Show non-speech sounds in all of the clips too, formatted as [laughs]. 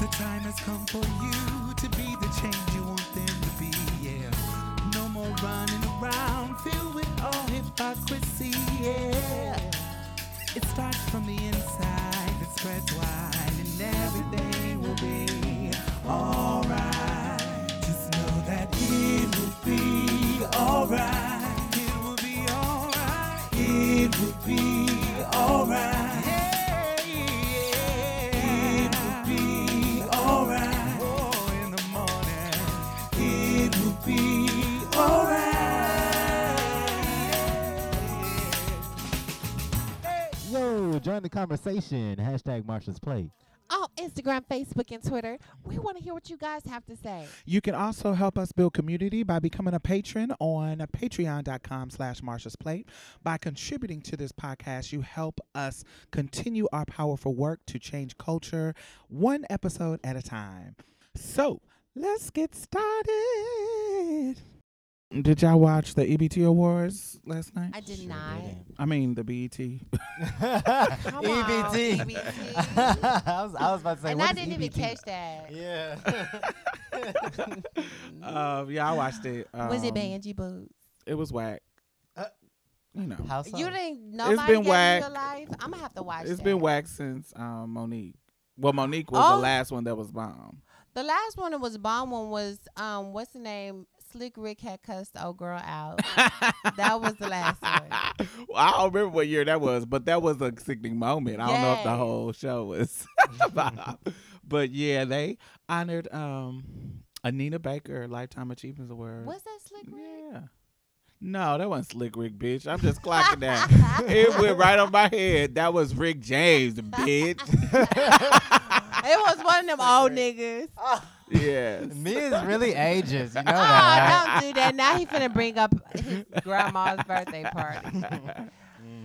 The time has come for you to be the change you want them to be, yeah. No more running around filled with all hypocrisy, yeah. It starts from the inside, it spreads wide, join the conversation. Hashtag Marsha's Plate. On oh, Instagram, Facebook, and Twitter, we want to hear what you guys have to say. You can also help us build community by becoming a patron on patreon.com slash Marsha's Plate. By contributing to this podcast, you help us continue our powerful work to change culture one episode at a time. So let's get started. Did y'all watch the EBT Awards last night? I did Sure not. didn't. I mean the BET. [laughs] Come on, EBT. EBT. [laughs] I, was, I was about to say, and what I is didn't even EBT? catch that. Yeah. um, [laughs] yeah, I watched it. Um, Was it Banji Boots? It was whack. Uh, you know, How so? You didn't. Nobody been gave you whack. your life. I'm gonna have to watch. it's that. been whack since um, Mo'Nique. Well, Mo'Nique was Oh. the last one that was bomb. The last one that was bomb one was um what's the name? Slick Rick had cussed the old girl out. [laughs] that was the last one. Well, I don't remember what year that was, but that was a sickening moment. I don't know if the whole show was. [laughs] [laughs] But yeah, they honored um, Anita Baker Lifetime Achievement Award. Was that Slick Rick? Yeah. No, that wasn't Slick Rick, bitch. I'm just clocking that. it went right on my head. That was Rick James, bitch. It was one of them old niggas. Yes. is really ages. You know Oh, that, don't do that. Now he finna bring up his grandma's birthday party. right? [laughs] [laughs]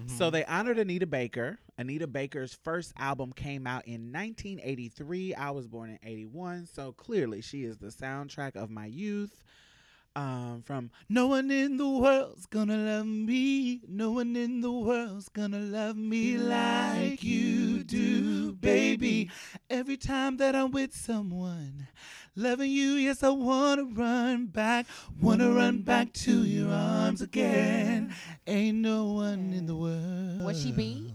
So they honored Anita Baker. Anita Baker's first album came out in 1983. I was born in 81, so clearly she is the soundtrack of my youth. Um, from No one in the world's gonna love me. No one in the world's gonna love me like you do, baby. Every time that I'm with someone, loving you, yes, I wanna run back. Wanna run back to your arms again. Ain't no one in the world. What she be?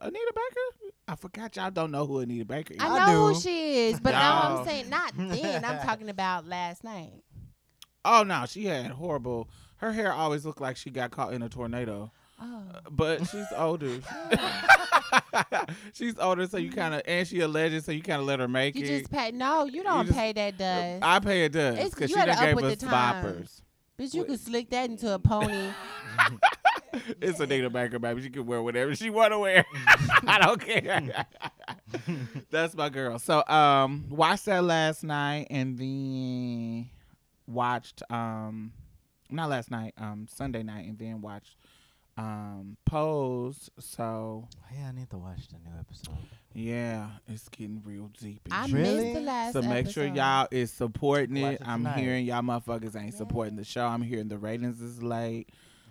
Anita Baker? I forgot y'all don't know who Anita Baker is. I I know who she is, but now I'm saying not [laughs] then. I'm talking about last night. Oh no, she had horrible. Her hair always looked like she got caught in a tornado. Oh. But [laughs] she's older. [laughs] [laughs] she's older, so you kind of, and she a legend, so you kind of let her make You it. just pay. No, you don't just- pay that dust. I pay it does It's- because she done gave us boppers. Bitch, you could slick that into a pony. It's Anita Baker, baby. She can wear whatever she want to wear. I don't care. That's my girl. So, um, watched that last night, and then watched um, not last night, um, Sunday night, and then watched um Pose. So Yeah, I need to watch the new episode. yeah, it's getting real deep. and I shit. Really? missed the last. So make sure y'all is supporting it. it I'm tonight. hearing y'all motherfuckers ain't supporting the show. I'm hearing the ratings is late.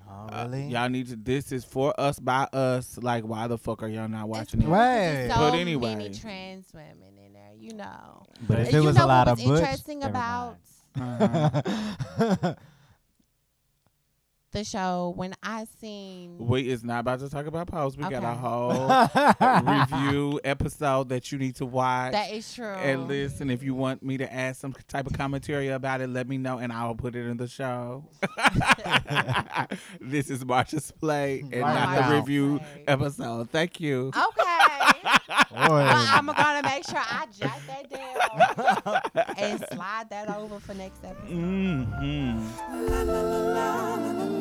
Oh, Uh, really? y'all need to. This is for us by us. Like, why the fuck are y'all not watching it? Right. So But many anyway. trans women in there, you know. but if And it was a lot of Butch, interesting never about [laughs] [laughs] Uh-huh. The show when I seen we is not about to talk about pose. We got a whole [laughs] review episode that you need to watch. that is true. and listen, if you want me to add some type of commentary about it, let me know and I'll put it in the show. [laughs] [laughs] this is Marsha's Play and Right not now. the review Play. episode. Thank you. Okay. Boy. well, I'm gonna make sure I jot that down and slide that over for next episode. hmm La la la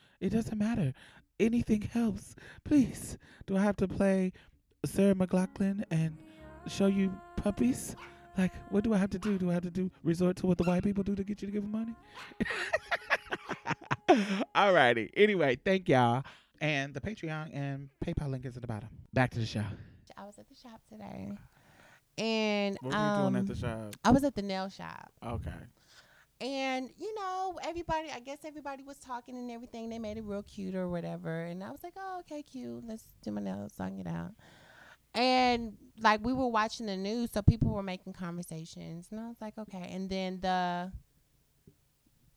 It doesn't matter. Anything helps. Please. Do I have to play Sarah McLachlan and show you puppies? Like, what do I have to do? Do I have to do resort to what the white people do to get you to give them money? [laughs] Alrighty. Anyway, thank y'all. And the Patreon and PayPal link is at the bottom. Back to the show. I was at the shop today, and What were um, you doing at the shop? I was at the nail shop, Okay. And you know, everybody. I guess everybody was talking and everything. They made it real cute or whatever, and I was like, "Oh, okay, cute. Let's do my nails, song it out." And like we were watching the news, so people were making conversations, and I was like, "Okay." And then the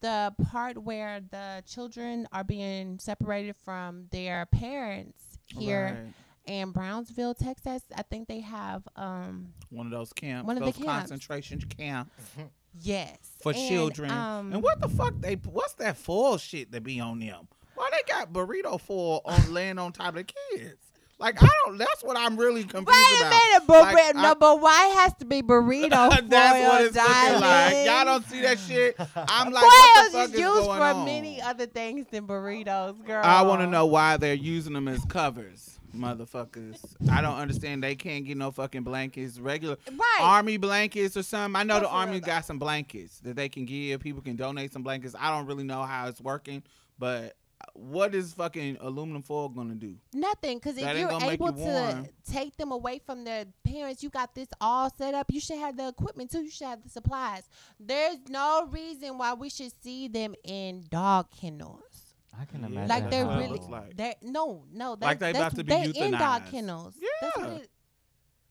the part where the children are being separated from their parents here Right. in Brownsville, Texas. I think they have um One of those camps, One of the those camps. concentration camps yes for And, children. Um, and what the fuck they? What's that foil shit that be on them? Why they got burrito foil on [laughs] laying on top of the kids? Like I don't. That's what I'm really confused Wait a about. minute, burrito. Like, no, I- but why it has to be burrito? [laughs] That's what foil, it's looking like. Y'all don't see that shit. [laughs] I'm like, what the Foils fuck is used going for on? many other things than burritos, girl. I want to know why they're using them as covers, motherfuckers. I don't understand. They can't get no fucking blankets, regular Right. army blankets or something. I know No, the army got some blankets that they can give. People can donate some blankets. I don't really know how it's working, but what is fucking aluminum foil gonna do? Nothing, because if you're able you to take them away from their parents, you got this all set up. You should have the equipment too. You should have the supplies. There's no reason why we should see them in dog kennels. I can Yeah. imagine. Like they're how it really, looks like. they're no, no. That's, Like they that's, about to be they in dog euthanized. kennels. That's what Yeah. it-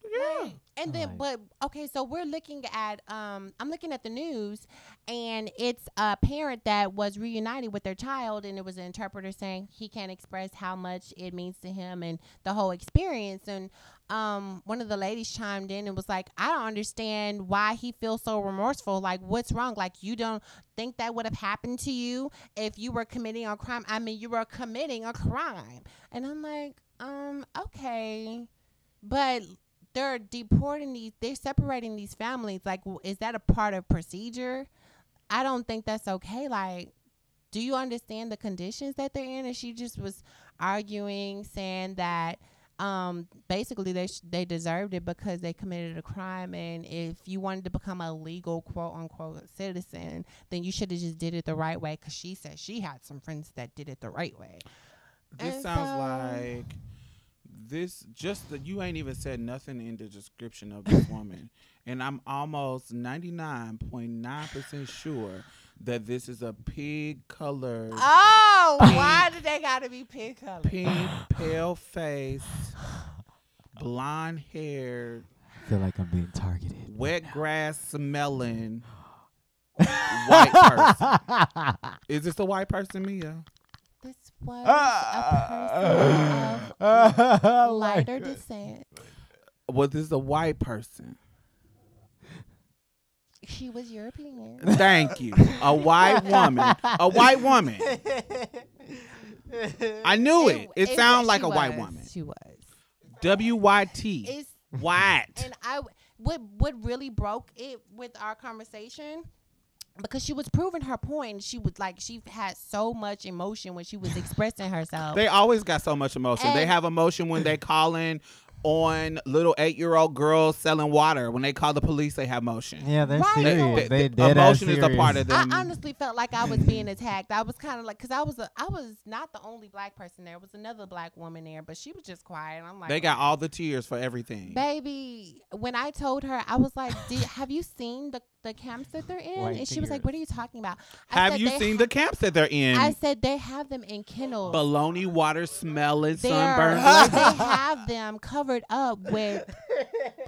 Yeah. Right. And then, Right. but okay, so we're looking at, um, I'm looking at the news, and it's a parent that was reunited with their child, and it was an interpreter saying he can't express how much it means to him and the whole experience. And um, one of the ladies chimed in and was like, I don't understand why he feels so remorseful. Like, what's wrong? Like, you don't think that would have happened to you if you were committing a crime? I mean, you were committing a crime. And I'm like, um, okay. But they're deporting these they're separating these families like is that a part of procedure i don't think that's okay like do you understand the conditions that they're in and she just was arguing saying that um basically they sh- they deserved it because they committed a crime and if you wanted to become a legal quote unquote citizen then you should have just did it the right way because she said she had some friends that did it the right way This And sounds so- like this. Just that you ain't even said nothing in the description of this woman, [laughs] and I'm almost ninety nine point nine percent sure that this is a pig color. oh why did they gotta be pig color pink, pale face, blonde hair, I feel like I'm being targeted. wet grass smelling [laughs] white person. Is this a white person, Mia? This was a person of [laughs] oh lighter descent. Was this is a white person? She was European. [laughs] Thank you. A white [laughs] woman. A white woman. [laughs] I knew it. It, it's- sounds like a white woman. She was. W Y T. It's White. and I what what really broke it with our conversation because she was proving her point. She was like she had so much emotion when she was expressing herself. They always got so much emotion. they have emotion when they calling on little eight year old girls selling water. When they call the police, they have motion. Yeah, they're Right. They- serious. they- They, the dead emotion is a part of them. I honestly felt like I was being attacked. I was kind of like, cause I was a, I was not the only black person there. Was another black woman there, but she was just quiet. I'm like, They got all the tears for everything. baby. When I told her, I was like, Did, have you seen the the camps that they're in, White and she was like, "What are you talking about?" I Have you seen ha- the camps that they're in? I said they have them in kennels. Baloney water smelling, sunburned. [laughs] they have them covered up with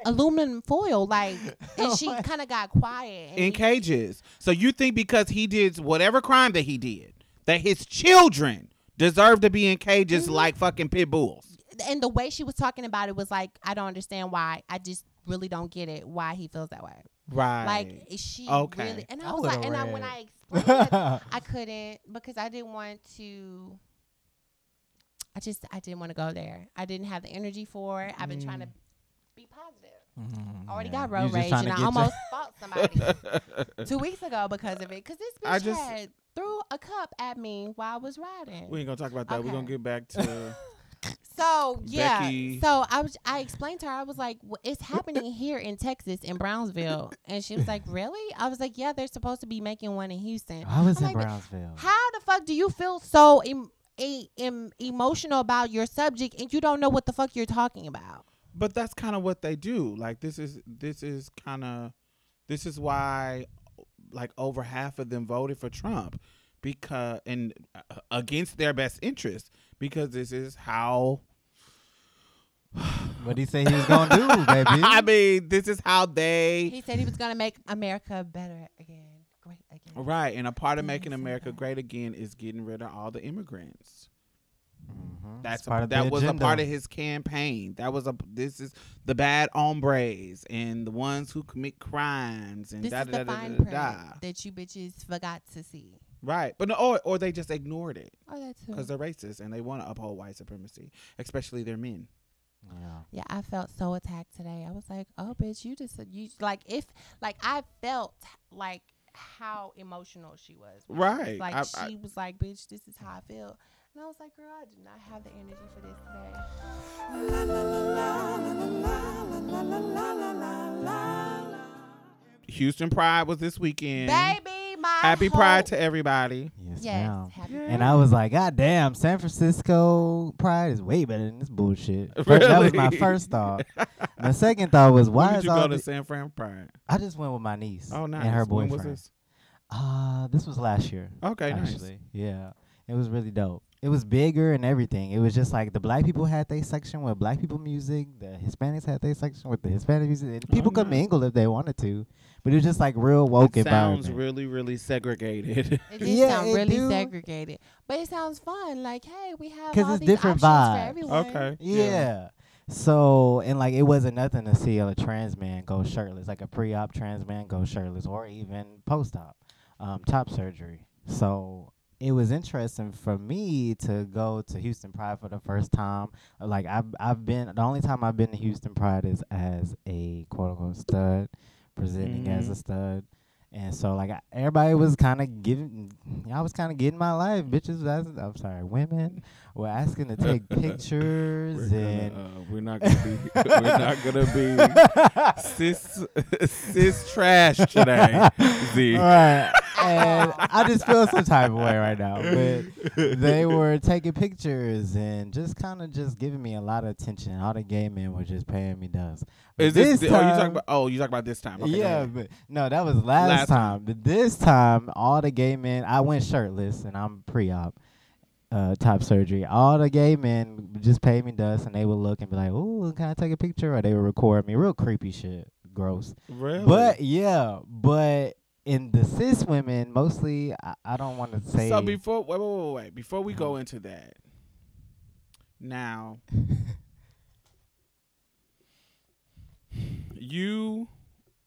aluminum foil, like, [laughs] and Oh she kind of got quiet. in he- cages. So you think because he did whatever crime that he did, that his children deserve to be in cages Mhm. like fucking pit bulls? and the way she was talking about it was like, I don't understand why. I just really don't get it why he feels that way. Right. Like is she Okay. really? And I, I was would've like, and I, when. I explained it, [laughs] I couldn't because I didn't want to. I just I didn't want to go there. I didn't have the energy for it. I've been trying to mm. be positive. I already got road rage and I almost fought somebody [laughs] two weeks ago because of it. Because this bitch I just- had threw a cup at me while I was riding. we ain't gonna talk about that. We're gonna get back to [laughs] So yeah, Becky- so I was I explained to her I was like, "Wh- it's happening here in Texas in Brownsville, and she was like, really? I was like, yeah, they're supposed to be making one in Houston. I was I'm in like, Brownsville. How the fuck do you feel so em- e- em- emotional about your subject and you don't know what the fuck you're talking about? but that's kind of what they do. Like this is this is kind of this is why like over half of them voted for Trump because and uh, against their best interest because this is how What he say he was gonna do, [laughs] baby? I mean this is how they He said he was gonna make America better again, great again. right and a part of Yeah, making America that. great again is getting rid of all the immigrants. Mhm. That's It's part a, of the that was a part of his campaign. That was a this is the bad hombres and the ones who commit crimes and This da is da the da da fine da print da. that you bitches forgot to see. Right, but no, or or they just ignored it Oh, that's who. because they're racist and they want to uphold white supremacy, especially their men. Yeah. Yeah, I felt so attacked today. I was like, "Oh, bitch, you just you like if like I felt like how emotional she was. when I was Right. Like I- I- she was like, "Bitch, this is how I feel," and I was like, "Girl, I do not have the energy for this today." Houston Pride was this weekend. Baby, my Happy whole- Pride to everybody. Yes, Yes, ma'am. happy And I was like, God damn, San Francisco Pride is way better than this bullshit. First- That was my Really? first thought. [laughs] My second thought was, Why why did is you all go to the- San Fran Pride? I just went with my niece Oh, nice. and her When boyfriend. was this? Uh, this was last year. Okay, actually. Yeah. It was really dope. It was bigger and everything. It was just like the black people had their section with black people music, the Hispanics had their section with the Hispanic music. And people could nice. mingle if they wanted to. But it was just like real woke nice. Sounds really, really segregated. It [laughs] did Yeah, sound it really do. segregated, but it sounds fun. Like, hey, we have 'Cause all it's these different options for vibes. everyone. okay. Yeah. So and like it wasn't nothing to see a trans man go shirtless, like a pre-op trans man go shirtless, or even post-op, um, top surgery. So it was interesting for me to go to Houston Pride for the first time. Like I've I've been the only time I've been to Houston Pride is as a quote unquote stud, presenting as Mhm. a stud. And so, like, I- everybody was kind of giving, I was kind of getting my life. Bitches, was, I'm sorry, women were asking to take [laughs] pictures We're, and gonna, uh, we're not gonna be [laughs] we're not gonna be [laughs] cis cis trash today. Z. Right. And I just feel some type of way right now. But they were taking pictures and just kind of just giving me a lot of attention. All the gay men were just paying me dust. Is this, oh you time- talking about oh you talking about this time? Okay, yeah, but no, that was last, Last time. time. But this time, all the gay men, I went shirtless and I'm pre-op, uh, top surgery. All the gay men just pay me dust and they would look and be like, "Ooh, can I take a picture?" Or they would record me, real creepy shit, gross. really? But yeah, but in the cis women, mostly, I, I don't want to say. so before wait, wait wait wait before we go into that, now [laughs] you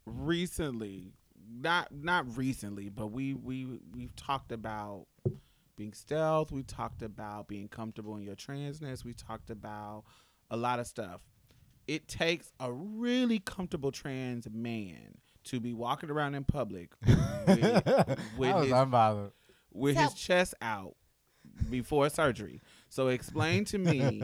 recently not not recently but we we we've talked about being stealth we talked about being comfortable in your transness we talked about a lot of stuff it takes a really comfortable trans man to be walking around in public [laughs] with, with his, unbothered. with So- his chest out before surgery so explain to me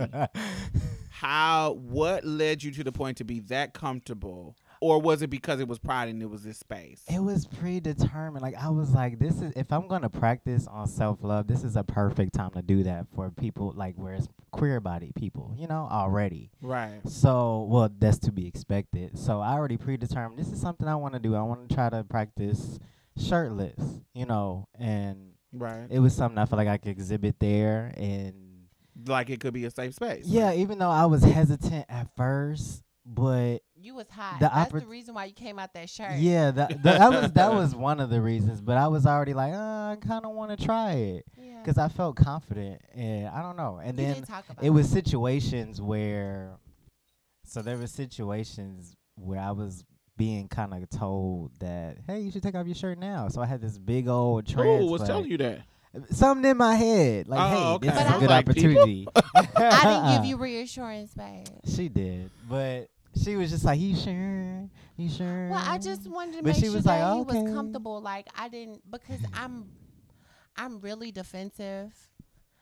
[laughs] how what led you to the point to be that comfortable or was it because it was Pride and it was this space? It was predetermined. Like I was like, this is if I'm gonna practice on self love, this is a perfect time to do that for people like where it's queer body people, you know, already. right. So well, that's to be expected. So I already predetermined this is something I want to do. I want to try to practice shirtless, you know, and Right. it was something I felt like I could exhibit there and like it could be a safe space. yeah, even though I was hesitant at first, but You was hot. The That's oppor- the reason why you came out that shirt. yeah, that, that that was that [laughs] was one of the reasons. But I was already like, uh, I kind of want to try it Yeah. because I felt confident, and I don't know. And You then did talk about it was situations where, so there were situations where I was being kind of told that, hey, you should take off your shirt now. So I had this big old trans. Who was flag. telling you that? Something in my head, like, Oh, hey, okay. this But is I- a good Like opportunity. [laughs] I didn't give [laughs] you reassurance, babe. She did, but she was just like, "You sure? You sure?" Well, I just wanted to But make she sure was that like, he "Okay." was comfortable. Like I didn't because I'm, I'm really defensive,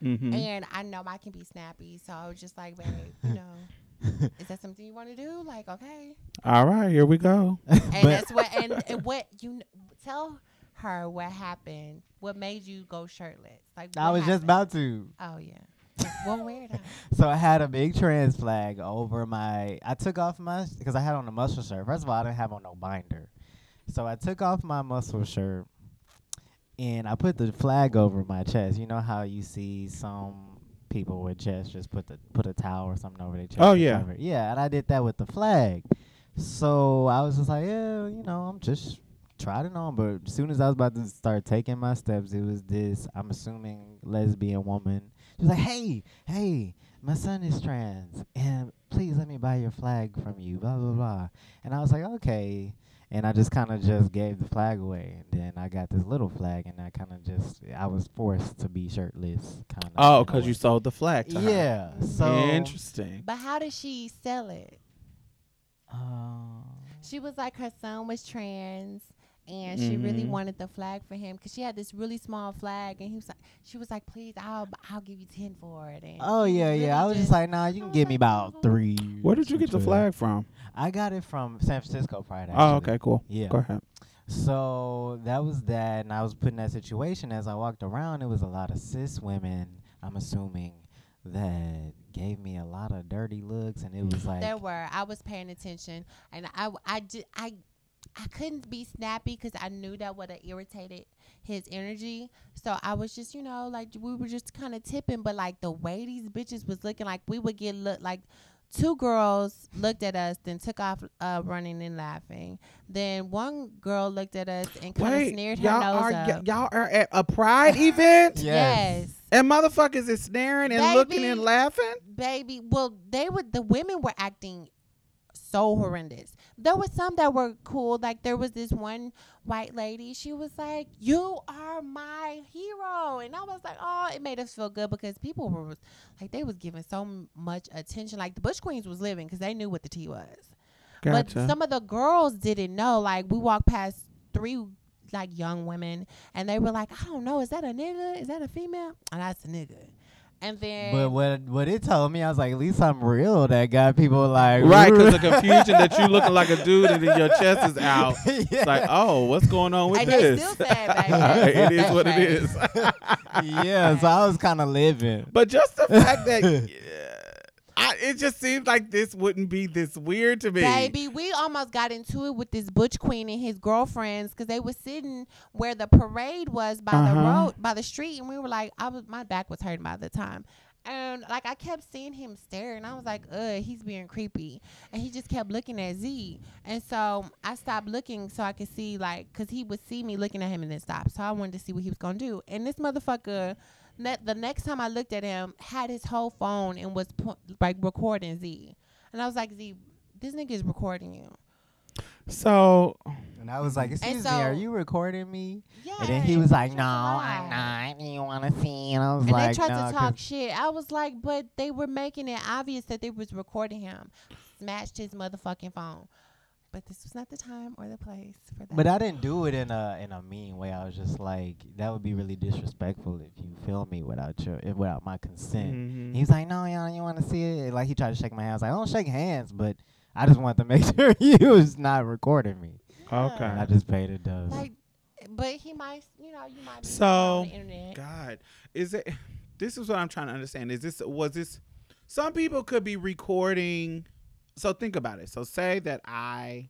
Mm-hmm. and I know I can be snappy. So I was just like, babe, you [laughs] know, is that something you want to do? Like, okay, All right, here we go. [laughs] and that's what and, and what you kn- tell her what happened. What made you go shirtless? Like I what was just about to. Oh yeah. [laughs] well, wear it. So I had a big trans flag over my. I took off my because I had on a muscle shirt. First of all, I didn't have on no binder, so I took off my muscle shirt and I put the flag over my chest. You know how you see some people with chests just put the put a towel or something over their chest. Oh, yeah. cover yeah, and I did that with the flag. So I was just like, yeah, you know, I'm just tried it on. But as soon as I was about to start taking my steps, it was this. I'm assuming lesbian woman. She was like, hey, hey, my son is trans, and please let me buy your flag from you. Blah blah blah. And I was like, okay. And I just kind of just gave the flag away. And then I got this little flag, and I kind of just I was forced to be shirtless, kind of. Oh, because you sold the flag to her. Yeah. So Interesting. But how did she sell it? Uh, She was like her son was trans and she really Mhm. wanted the flag for him because she had this really small flag and he was like she was like please I'll I'll give you 10 for it and oh yeah, really yeah. I was just like, nah, you can was give me about oh. three. Where did you get the flag from? I got it from San Francisco Pride. Oh, okay, cool. Yeah. Go ahead. So that was that, and I was put in that situation. As I walked around, it was a lot of cis women. I'm assuming that gave me a lot of dirty looks, and it was like, there were I was paying attention and I I did I I couldn't be snappy because I knew that would have irritated his energy. So I was just, you know, like we were just kind of tipping, but like the way these bitches was looking, like we would get look like two girls looked at us, then took off uh, running and laughing. Then one girl looked at us and kind of sneered her y'all nose are up. y- y'all are at a pride [laughs] event, Yes. yes. and motherfuckers is staring and Baby. looking and laughing. baby. Well, they were the women were acting so horrendous. There was some that were cool. Like there was this one white lady. She was like, "You are my hero," and I was like, "Oh!" It made us feel good because people were like they was giving so m- much attention. Like the Butch Queens was living because they knew what the tea was. But some of the girls didn't know. Like we walked past three like young women, and they were like, "I don't know, is that a nigga? Is that a female?" And that's a nigga. And then but what what it told me, I was like, at least I'm real. That got people like, right, because the confusion that you looking like a [laughs] dude and then your chest is out. [laughs] yeah. It's like, oh, what's going on with And they this? still sad, baby. [laughs] it is what it is. yeah. So I was kind of living. But just the fact that yeah, I, it just seems like this wouldn't be this weird to me. Baby, we almost got into it with this Butch Queen and his girlfriends because they were sitting where the parade was by the Uh-huh. road, by the street, and we were like, I was my back was hurting by the time, and like I kept seeing him stare, and I was like, Ugh, he's being creepy, and he just kept looking at Z, and so I stopped looking so I could see like, cause he would see me looking at him and then stop, so I wanted to see what he was gonna do, and this motherfucker. Ne- the next time I looked at him, had his whole phone and was po- like recording Z, and I was like, Z, this nigga is recording you. So And I was like, excuse me, are you recording me? Yeah. And then he was like, no. I'm not. You want to see? And I was And like, they tried no, to 'cause- talk shit. I was like, but they were making it obvious that they was recording him. Smashed his motherfucking phone. But this was not the time or the place for that. But I didn't do it in a in a mean way. I was just like, that would be really disrespectful if you film me without your if- without my consent. mhm. He was like, no, y'all, you want to see it? Like he tried to shake my hand. I was like, I don't shake hands, but I just wanted to make [laughs] sure he was not recording me. Okay. And I just paid a dust. Like, but he might, you know, you might be So, on the internet. God, is it? [sighs] This is what I'm trying to understand. Is this was this? Some people could be recording. So think about it. So say that I,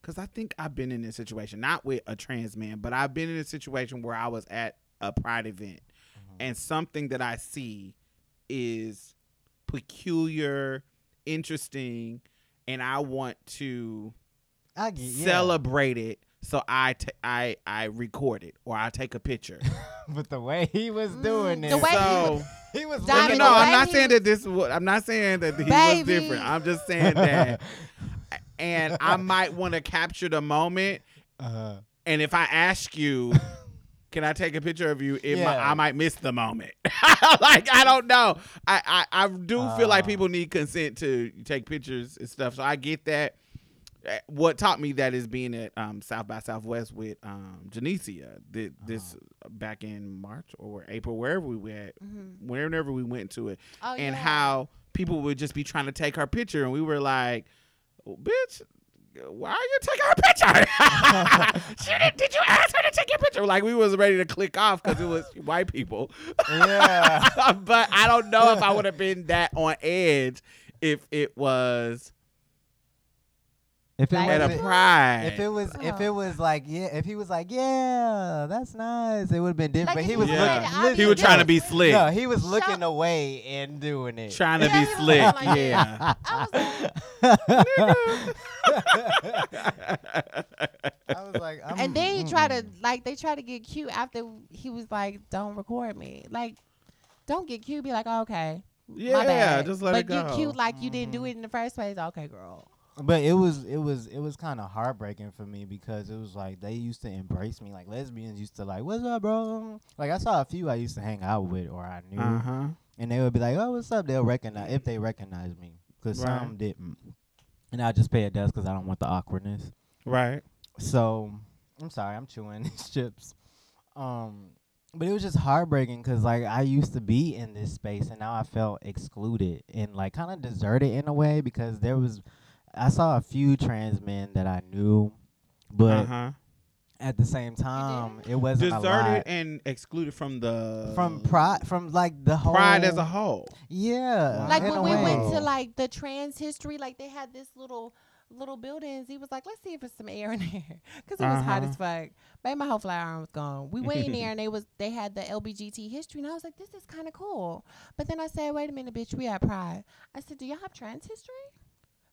because I think I've been in this situation, not with a trans man, but I've been in a situation where I was at a pride event, mm-hmm. and something that I see is peculiar, interesting, and I want to I get yeah. celebrate it. So I ta- I I record it or I take a picture. [laughs] but the way he was Mm, doing it, the way he so [laughs] he was no, no, Donnie, no, I'm not saying that this. wa- I'm not saying that he was different. I'm just saying that, [laughs] and I might want to capture the moment. uh, And if I ask you, can I take a picture of you? It mi- Yeah. I might miss the moment. like I don't know. I, I I do feel like Uh. people need consent to take pictures and stuff. So I get that. Uh, What taught me that is being at um, South by Southwest with um, Janicia th- this Uh-huh. back in March or April, wherever we went, Mhm. whenever we went to it Oh, and yeah. how people would just be trying to take her picture, and we were like, "Oh, "Bitch, why are you taking her picture? [laughs] she did, did you ask her to take your picture?" Like we was ready to click off because it was [laughs] white people. yeah. [laughs] but I don't know if I would have been that on edge if it was If it Like- at a was, pride. if it was, if Oh. it was like, yeah, if he was like, yeah, that's nice, it would have been different. Like, but he he was was looking, looking he was trying to be slick, No, he was Shout- looking away and doing it. trying to Yeah, be slick. like yeah. I was like, [laughs] I'm, [laughs] and then he tried to like they tried to get cute after he was like, "Don't record me." Like, don't get cute. Be like, oh, "Okay, my Yeah, just let but it go. But get cute like you didn't do Mhm. it in the first place. Okay, girl. But it was it was it was kind of heartbreaking for me because it was like they used to embrace me like lesbians used to like what's up bro like I saw a few I used to hang out with or I knew Uh huh. and they would be like oh what's up they'll recognize if they recognize me because Right. some didn't and I just pay a desk because I don't want the awkwardness Right. so I'm sorry I'm chewing [laughs] these chips um but it was just heartbreaking because like I used to be in this space and now I felt excluded and like kind of deserted in a way because there was I saw a few trans men that I knew, but Uh huh. at the same time, it wasn't a Deserted lot and excluded from the from pride, from like the whole pride as a whole. Yeah, like when a we went to like the trans history, like they had this little little buildings. He was like, "Let's see if it's some air in [laughs] there," because it was hot Uh-huh. as fuck. Baby, my whole flower arm was gone. We went in there [laughs] and they was they had the LBGT history, and I was like, "This is kind of cool." But then I said, "Wait a minute, bitch, we at Pride." I said, "Do y'all have trans history?"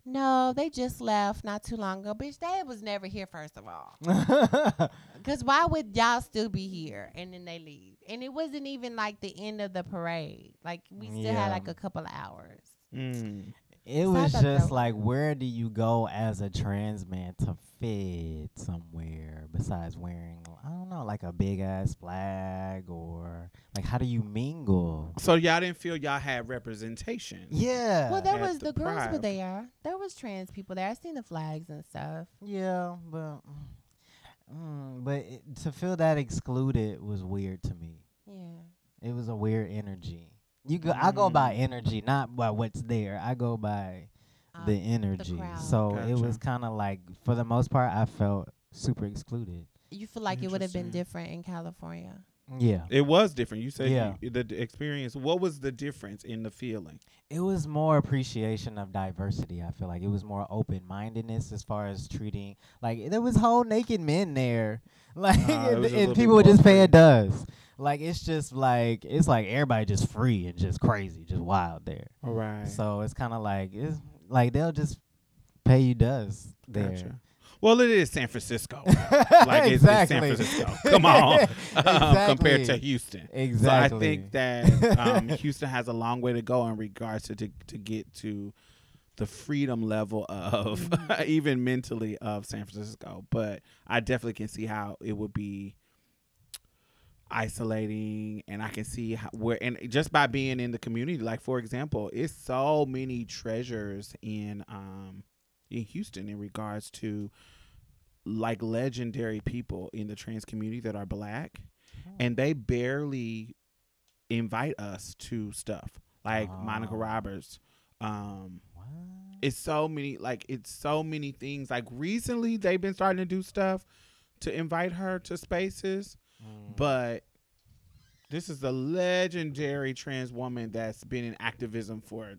No, they just left not too long ago. Bitch, they was never here, first of all. [laughs] Because why would y'all still be here and then they leave? And it wasn't even like the end of the parade. Like, we still Yeah. had like a couple of hours. Mm. It was just was- like, where do you go as a trans man to fit somewhere besides wearing, I don't know, like a big ass flag or like how do you mingle? So y'all didn't feel y'all had representation. Yeah. well, there was the the, girls were there. There was trans people there. I seen the flags and stuff. Yeah, but mm, but it, to feel that excluded was weird to me. Yeah. It was a weird energy. You go, I go by Mm. energy, not by what's there. I go by Um, the energy. crowd. so it was kind of like, for the most part, I felt super excluded. you feel like it would have been different in California. Yeah, It was different. You said Yeah. you, the d- experience. What was the difference in the feeling? it was more appreciation of diversity. I feel like it was more open mindedness as far as treating. Like there was whole naked men there, [laughs] like Ah, it and, and people would just pay a free. does. Like it's just like it's like everybody just free and just crazy, just wild there. Right. So it's kind of like it's like they'll just pay you does there. Gotcha. Well, it is San Francisco. [laughs] like it's, it's San Exactly. Francisco. Come on, um, [laughs] [laughs] compared to Houston. Exactly. So I think that um, Houston has a long way to go in regards to to, to get to the freedom level of Mm-hmm. even mentally of San Francisco. But I definitely can see how it would be isolating and I can see how, where and just by being in the community like for example it's so many treasures in um in Houston in regards to like legendary people in the trans community that are black and they barely invite us to stuff like Monica Oh. Roberts um What? it's so many like it's so many things. Like recently they've been starting to do stuff to invite her to spaces, Mm. but this is a legendary trans woman that's been in activism for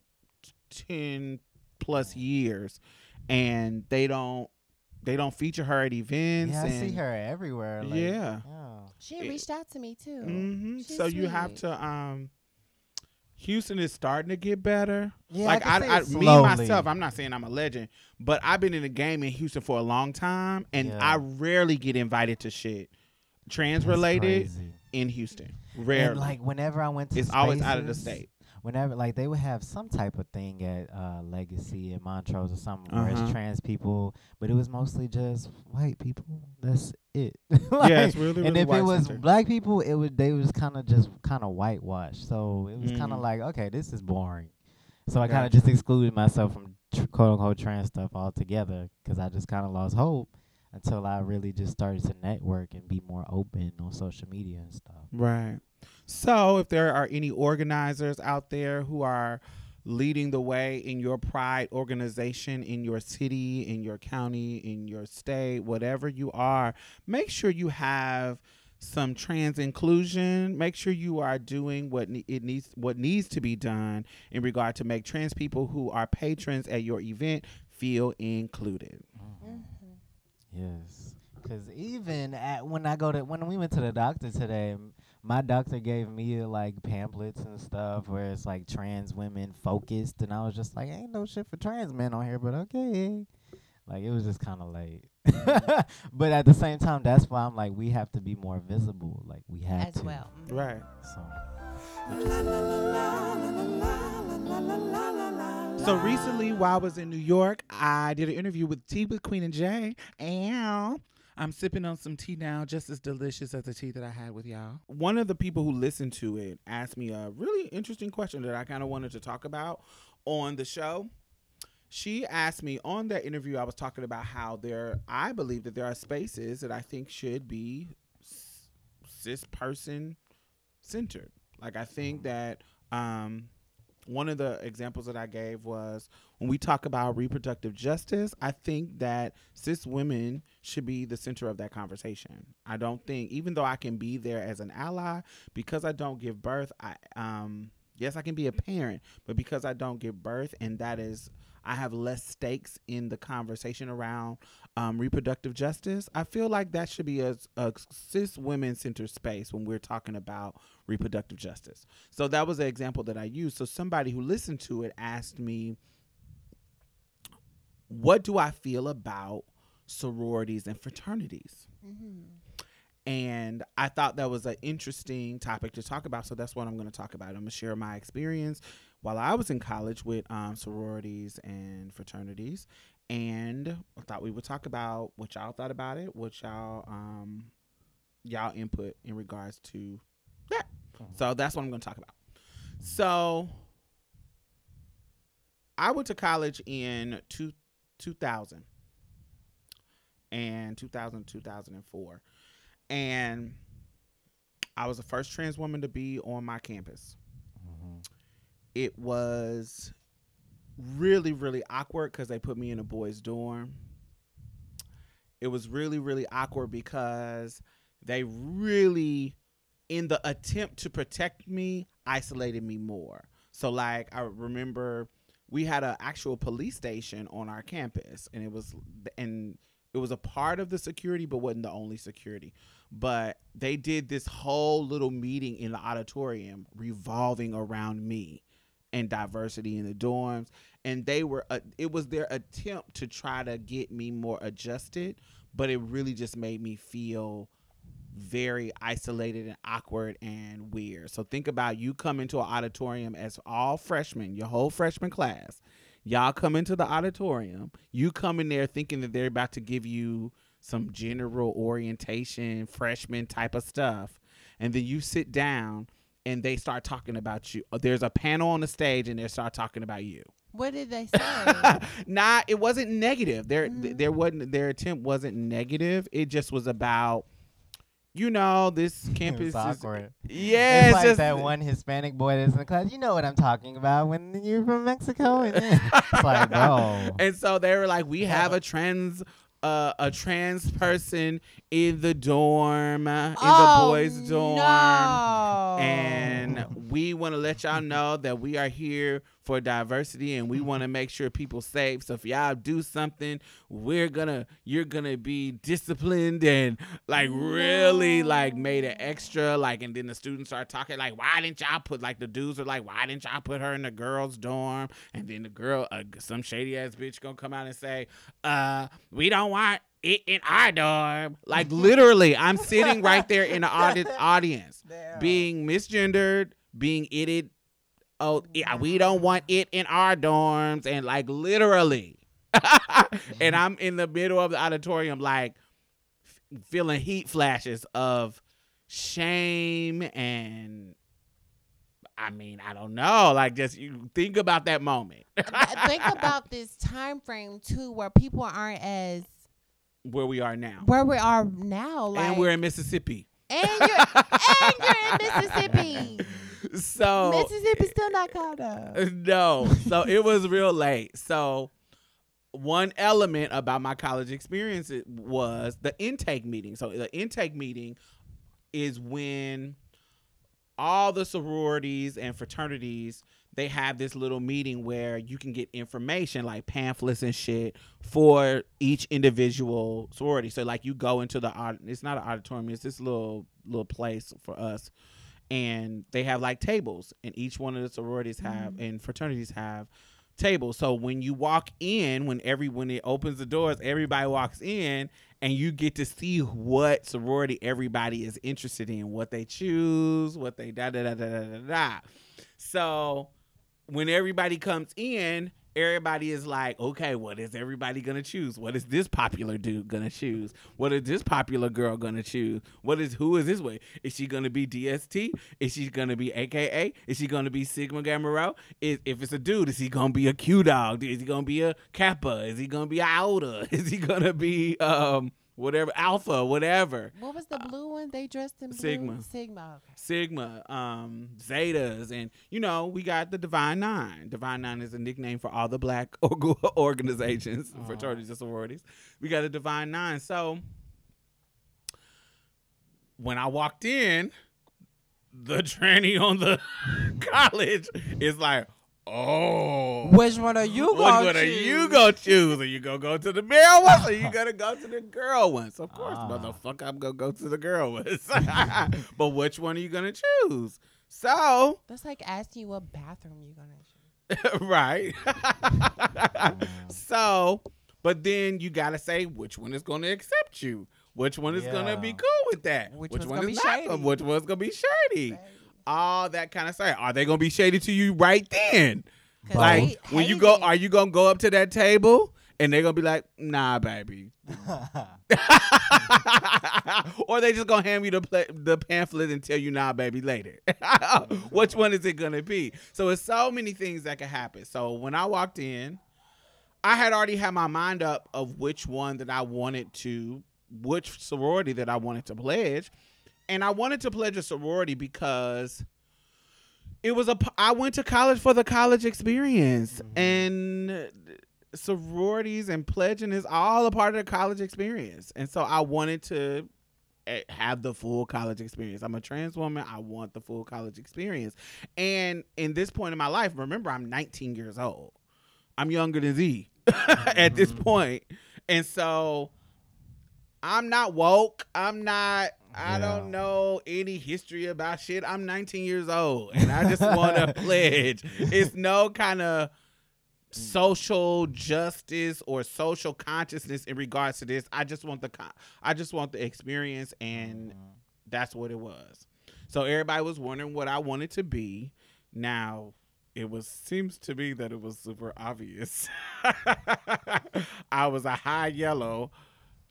10 plus years and they don't they don't feature her at events yeah, I see her everywhere. Like, Yeah. yeah. She It- reached out to me too. hmm She's So you have to um Houston is starting to get better. Yeah, like I, I, I, me myself, I'm not saying I'm a legend, but I've been in the game in Houston for a long time, and Yeah. I rarely get invited to shit trans related in Houston. Rarely, And like whenever I went to it's always out of the state. Whenever like they would have some type of thing at uh, Legacy in Montrose or something where Uh-huh. it's trans people, but it was mostly just white people. That's it. [laughs] yeah, it's really, really and if it was centered. black people, it would they was kind of just kind of whitewashed. So it was kind Mhm. of like, okay, this is boring. So I kind of just excluded myself from tr- quote unquote trans stuff altogether because I just kind of lost hope until I really just started to network and be more open on social media and stuff. Right. So, if there are any organizers out there who are leading the way in your pride organization in your city, in your county, in your state, whatever you are, make sure you have some trans inclusion. Make sure you are doing what ne- it needs what needs to be done in regard to make trans people who are patrons at your event feel included. Yes, because even at when I go to when we went to the doctor today, my doctor gave me like pamphlets and stuff where it's like trans women focused, and I was just like, ain't no shit for trans men on here, but okay. Like it was just kind of late, [laughs] but at the same time, that's why I'm like, we have to be more visible. Like we have as to. well. Mhm. Right. So So recently, while I was in New York, I did an interview with Tea with Queen and J. And I'm sipping on some tea now, just as delicious as the tea that I had with y'all. One of the people who listened to it asked me a really interesting question that I kind of wanted to talk about on the show. She asked me on that interview, I was talking about how there, I believe that there are spaces that I think should be s- cis person centered. Like, I think that um, one of the examples that I gave was when we talk about reproductive justice, I think that cis women should be the center of that conversation. I don't think, even though I can be there as an ally, because I don't give birth, I um yes, I can be a parent, but because I don't give birth, and that is I have less stakes in the conversation around um, reproductive justice. I feel like that should be a, a cis women centered space when we're talking about reproductive justice. So that was an example that I used. So somebody who listened to it asked me, What do I feel about sororities and fraternities? Mhm. And I thought that was an interesting topic to talk about. So that's what I'm going to talk about. I'm going to share my experience while I was in college with um, sororities and fraternities. And I thought we would talk about what y'all thought about it, what y'all um, y'all input in regards to that. So that's what I'm going to talk about. So I went to college in two, 2000 and 2000 2004 and I was the first trans woman to be on my campus. It was really, really awkward because they put me in a boys' dorm. It was really, really awkward because they really, in the attempt to protect me, isolated me more. So, like, I remember we had an actual police station on our campus, and it was, and it was a part of the security, but wasn't the only security but they did this whole little meeting in the auditorium revolving around me and diversity in the dorms. And they were uh, it was their attempt to try to get me more adjusted but it really just made me feel very isolated and awkward and weird. So think about you come into an auditorium as all freshmen your whole freshman class. Y'all come into the auditorium. You come in there thinking that they're about to give you some general orientation freshman type of stuff. And then you sit down and they start talking about you there's a panel on the stage and they start talking about you What did they [laughs] say? nah it wasn't negative their Mhm. there wasn't their attempt wasn't negative it just was about you know, this [laughs] It campus was is awkward. yeah, it's it's like just that one Hispanic boy that's in the class. You know what I'm talking about when you're from Mexico. And then, [laughs] it's like, bro. And so they were like, we have a trans. Uh, a trans person in the dorm, uh, in Oh, the boys' dorm, no. and we want to let y'all know that we are here for diversity and we want to make sure people safe. So if y'all do something we're gonna you're gonna be disciplined and like really like made an extra like and then the students start talking like why didn't y'all put like the dudes are like why didn't y'all put her in the girls dorm? And then the girl uh, some shady ass bitch gonna come out and say uh we don't want it in our dorm. Like literally i'm sitting right there in the [laughs] audi- audience being misgendered, being itted. Oh, yeah, we mm-hmm. don't want it in our dorms, and like literally. [laughs] and I'm in the middle of the auditorium, like feeling heat flashes of shame and. I mean, I don't know. Like, just you think about that moment think [laughs] about this time frame too, where people aren't as where we are now, where we are now. Like, and we're in Mississippi. and you're and you're in [laughs] Mississippi. So [laughs] Mississippi's still not caught up. no. So it was real late. So one element about my college experience was the intake meeting. So the intake meeting is when all the sororities and fraternities they have this little meeting where you can get information like pamphlets and shit for each individual sorority. So like you go into the it's not an auditorium, it's this little little place for us and they have like tables and each one of the sororities have mm-hmm. and fraternities have tables. So when you walk in when every when it opens the doors everybody walks in and you get to see what sorority everybody is interested in what they choose what they da da da da da da da. So when everybody comes in everybody is like okay what is everybody gonna choose? What is this popular dude gonna choose? What is this popular girl gonna choose? What is who is this way is she gonna be dst is she gonna be aka is she gonna be sigma gamma rho? Is if it's a dude is he gonna be a q dog? Is he gonna be a kappa? Is he gonna be a iota? [laughs] Is he gonna be um whatever alpha whatever What was the blue one? They dressed in blue? Sigma. Sigma. Okay. Sigma, um, Zetas, and you know we got the Divine Nine. Divine Nine is a nickname for all the black [laughs] org- organizations, fraternities and sororities. We got a Divine Nine. So when I walked in, the tranny on the [laughs] college is like, "Oh, Which one are you which going one to are you gonna choose? Are you gonna go to the male ones or you gonna go to the girl ones? Of course, Ah. motherfucker, I'm gonna go to the girl ones. [laughs] but which one are you gonna choose? So, That's like asking you what bathroom you're gonna choose. [laughs] right. [laughs] so, but then you gotta say which one is gonna accept you. Which one is gonna be Yeah. cool with that? Which one one's gonna is be not? shady? Which one's gonna be shady? All that kind of stuff. Are they gonna be shady to you right then? Like when you go, are you gonna go up to that table and they're gonna be like, "Nah, baby," [laughs] or they just gonna hand you the pla- the pamphlet and tell you, "Nah, baby," later. [laughs] Which one is it gonna be? So it's so many things that could happen. So when I walked in, I had already had my mind up of which one that I wanted to, which sorority that I wanted to pledge, and I wanted to pledge a sorority because it was a I went to college for the college experience and sororities and pledging is all a part of the college experience and so I wanted to eh, have the full college experience. I'm a trans woman. I want the full college experience. And in this point in my life, remember I'm 19 years old. I'm younger than Z [laughs] at this point. And so I'm not woke. I'm not I Yeah. don't know any history about shit. I'm 19 years old and I just want to [laughs] pledge. It's no kind of social justice or social consciousness in regards to this. I just want the con- I just want the experience and mm-hmm. that's what it was. So everybody was wondering what I wanted to be. Now it was seems to me that it was super obvious. [laughs] I was a high yellow,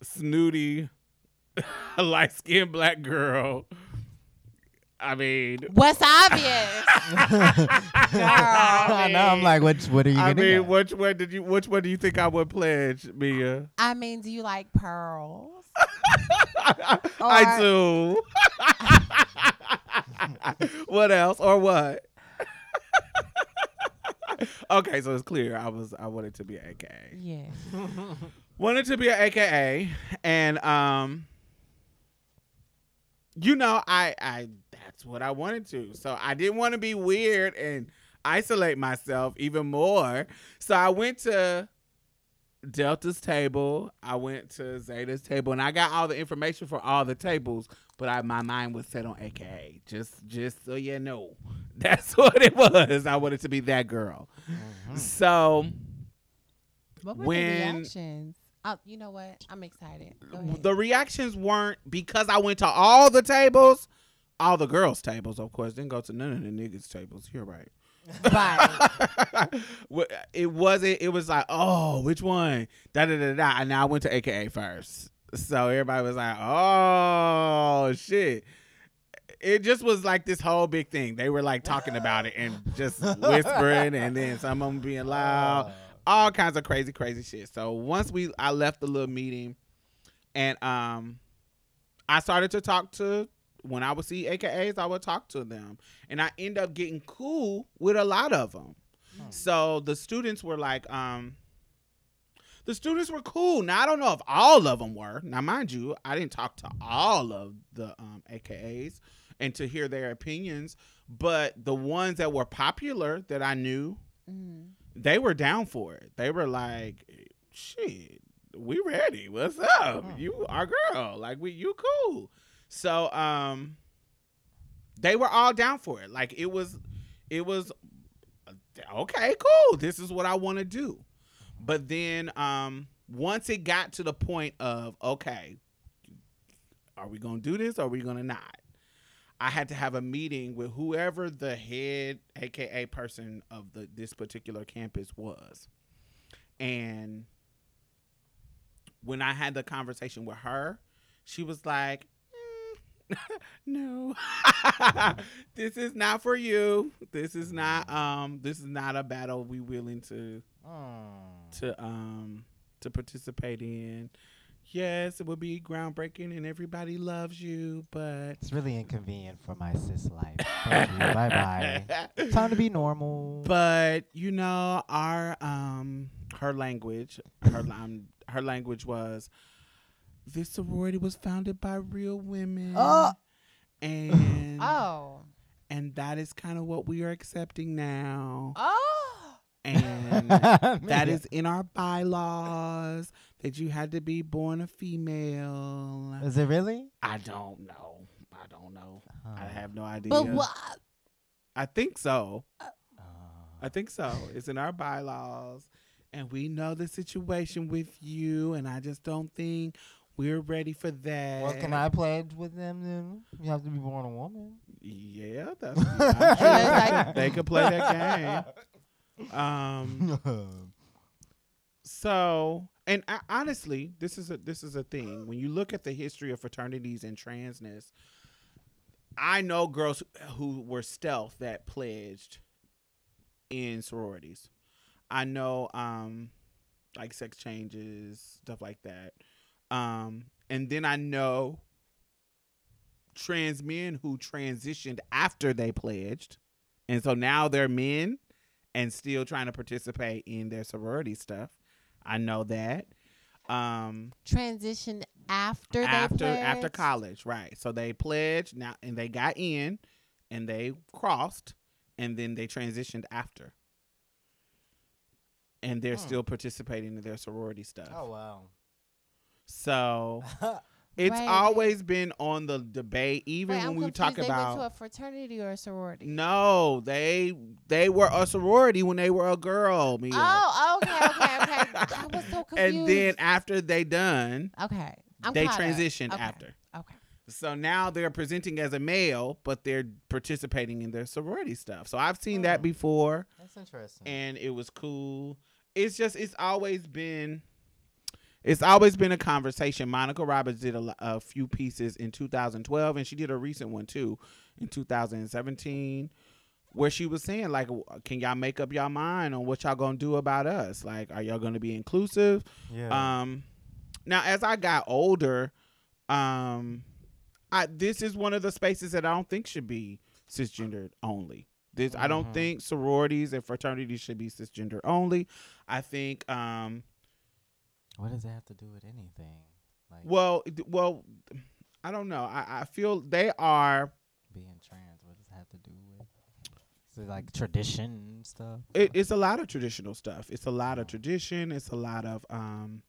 snooty, [laughs] light skinned black girl. I mean, What's obvious? [laughs] I know. I'm like, which? What are you I mean, get? which one did you? Which one do you think I would pledge, Mia? I mean, do you like pearls? [laughs] I do. what else or what? okay, so it's clear. I was I wanted to be an AKA. Yes. Wanted to be an AKA, and um, you know, I I that's what I wanted to. So I didn't want to be weird and isolate myself even more. So I went to Delta's table. I went to Zeta's table, and I got all the information for all the tables. But I, my mind was set on AKA. Just, just so you know, [laughs] that's what it was. I wanted to be that girl. Mm-hmm. So What were When- the reactions? Oh, you know what? I'm excited. The reactions weren't because I went to all the tables, all the girls' tables, of course. Didn't go to none of the niggas' tables. You're right. right. [laughs] It wasn't. It was like, oh, which one? Da da da da. And now I went to AKA first, so everybody was like, oh shit. It just was like this whole big thing. They were like talking about it and just [laughs] whispering, and then some of them being loud, all kinds of crazy, crazy shit. So once we, I left the little meeting, and um, I started to talk to when I would see AKAs, I would talk to them, and I end up getting cool with a lot of them. So the students were like, um, the students were cool. Now I don't know if all of them were. Now, mind you, I didn't talk to all of the um, AKAs and to hear their opinions, but the ones that were popular that I knew, Mhm. They were down for it. They were like, shit, we ready. What's up? You our girl. Like we you cool. So um they were all down for it. Like it was it was okay, cool. This is what I want to do. But then um once it got to the point of okay, are we going to do this or are we going to not? I had to have a meeting with whoever the head aka person of the this particular campus was. And when I had the conversation with her, she was like, "Mm, [laughs] "No, [laughs] this is not for you. This is not um. This is not a battle we willing to Mm. to um to participate in. Yes, it would be groundbreaking and everybody loves you, but It's really inconvenient for my cis life. Bye bye. [laughs] Time to be normal. but you know our um her language her [laughs] um, her language was this sorority was founded by real women Oh. and [laughs] Oh. and that is kind of what we are accepting now Oh. and that is in our bylaws that you had to be born a female Is it really? i don't know i don't know i Oh. have no idea But what? i think so Oh. I think so. It's in our bylaws. And we know the situation with you. And I just don't think we're ready for that. Well, can I pledge with them then? You have to be born a woman. Yeah, that's. [laughs] Like- they could play that game. [laughs] Um. [laughs] So, and I, honestly, this is a this is a thing. When you look at the history of fraternities and transness, I know girls who were stealth that pledged in sororities. I know, um, like sex changes, stuff like that. Um, and then I know trans men who transitioned after they pledged, and so now they're men and still trying to participate in their sorority stuff. I know that. Um, Transition after they after after college, right? So they pledged now, and they got in, and they crossed, and then they transitioned after, and they're Hmm. still participating in their sorority stuff. Oh wow. So [laughs] it's Right. always been on the debate, even Wait, when I'm we confused. talk they went to a fraternity or a sorority. No, they they were a sorority when they were a girl, Mia. Oh, okay, okay, okay. I was so confused. [laughs] and then after they done, okay, I'm they transitioned Okay, after. Okay. So now they're presenting as a male, but they're participating in their sorority stuff. So I've seen that Oh. before, That's interesting. and it was cool. It's just it's always been. It's always been a conversation. Monica Roberts did a, a few pieces in 2012, and she did a recent one too in 2017, where she was saying like, "Can y'all make up y'all mind on what y'all gonna do about us? Like, are y'all gonna be inclusive? yeah. Um, now as I got older, Um, I this is one of the spaces that I don't think should be cisgendered only. This I don't Mhm. think sororities and fraternities should be cisgender only. I think um What does it have to do with anything? Like well well I don't know. I, I feel they are being trans. What does it have to do with? Is it like tradition stuff? it, it's a lot of traditional stuff. It's a lot of tradition. It's a lot of um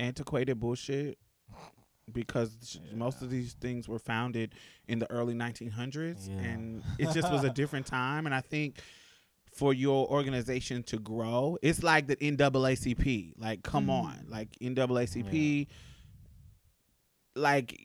antiquated bullshit because sh- most of these things were founded in the early 1900s Yeah. and it just was a different [laughs] time and I think for your organization to grow, it's like the NAACP. Like, come Mm. on, like NAACP, like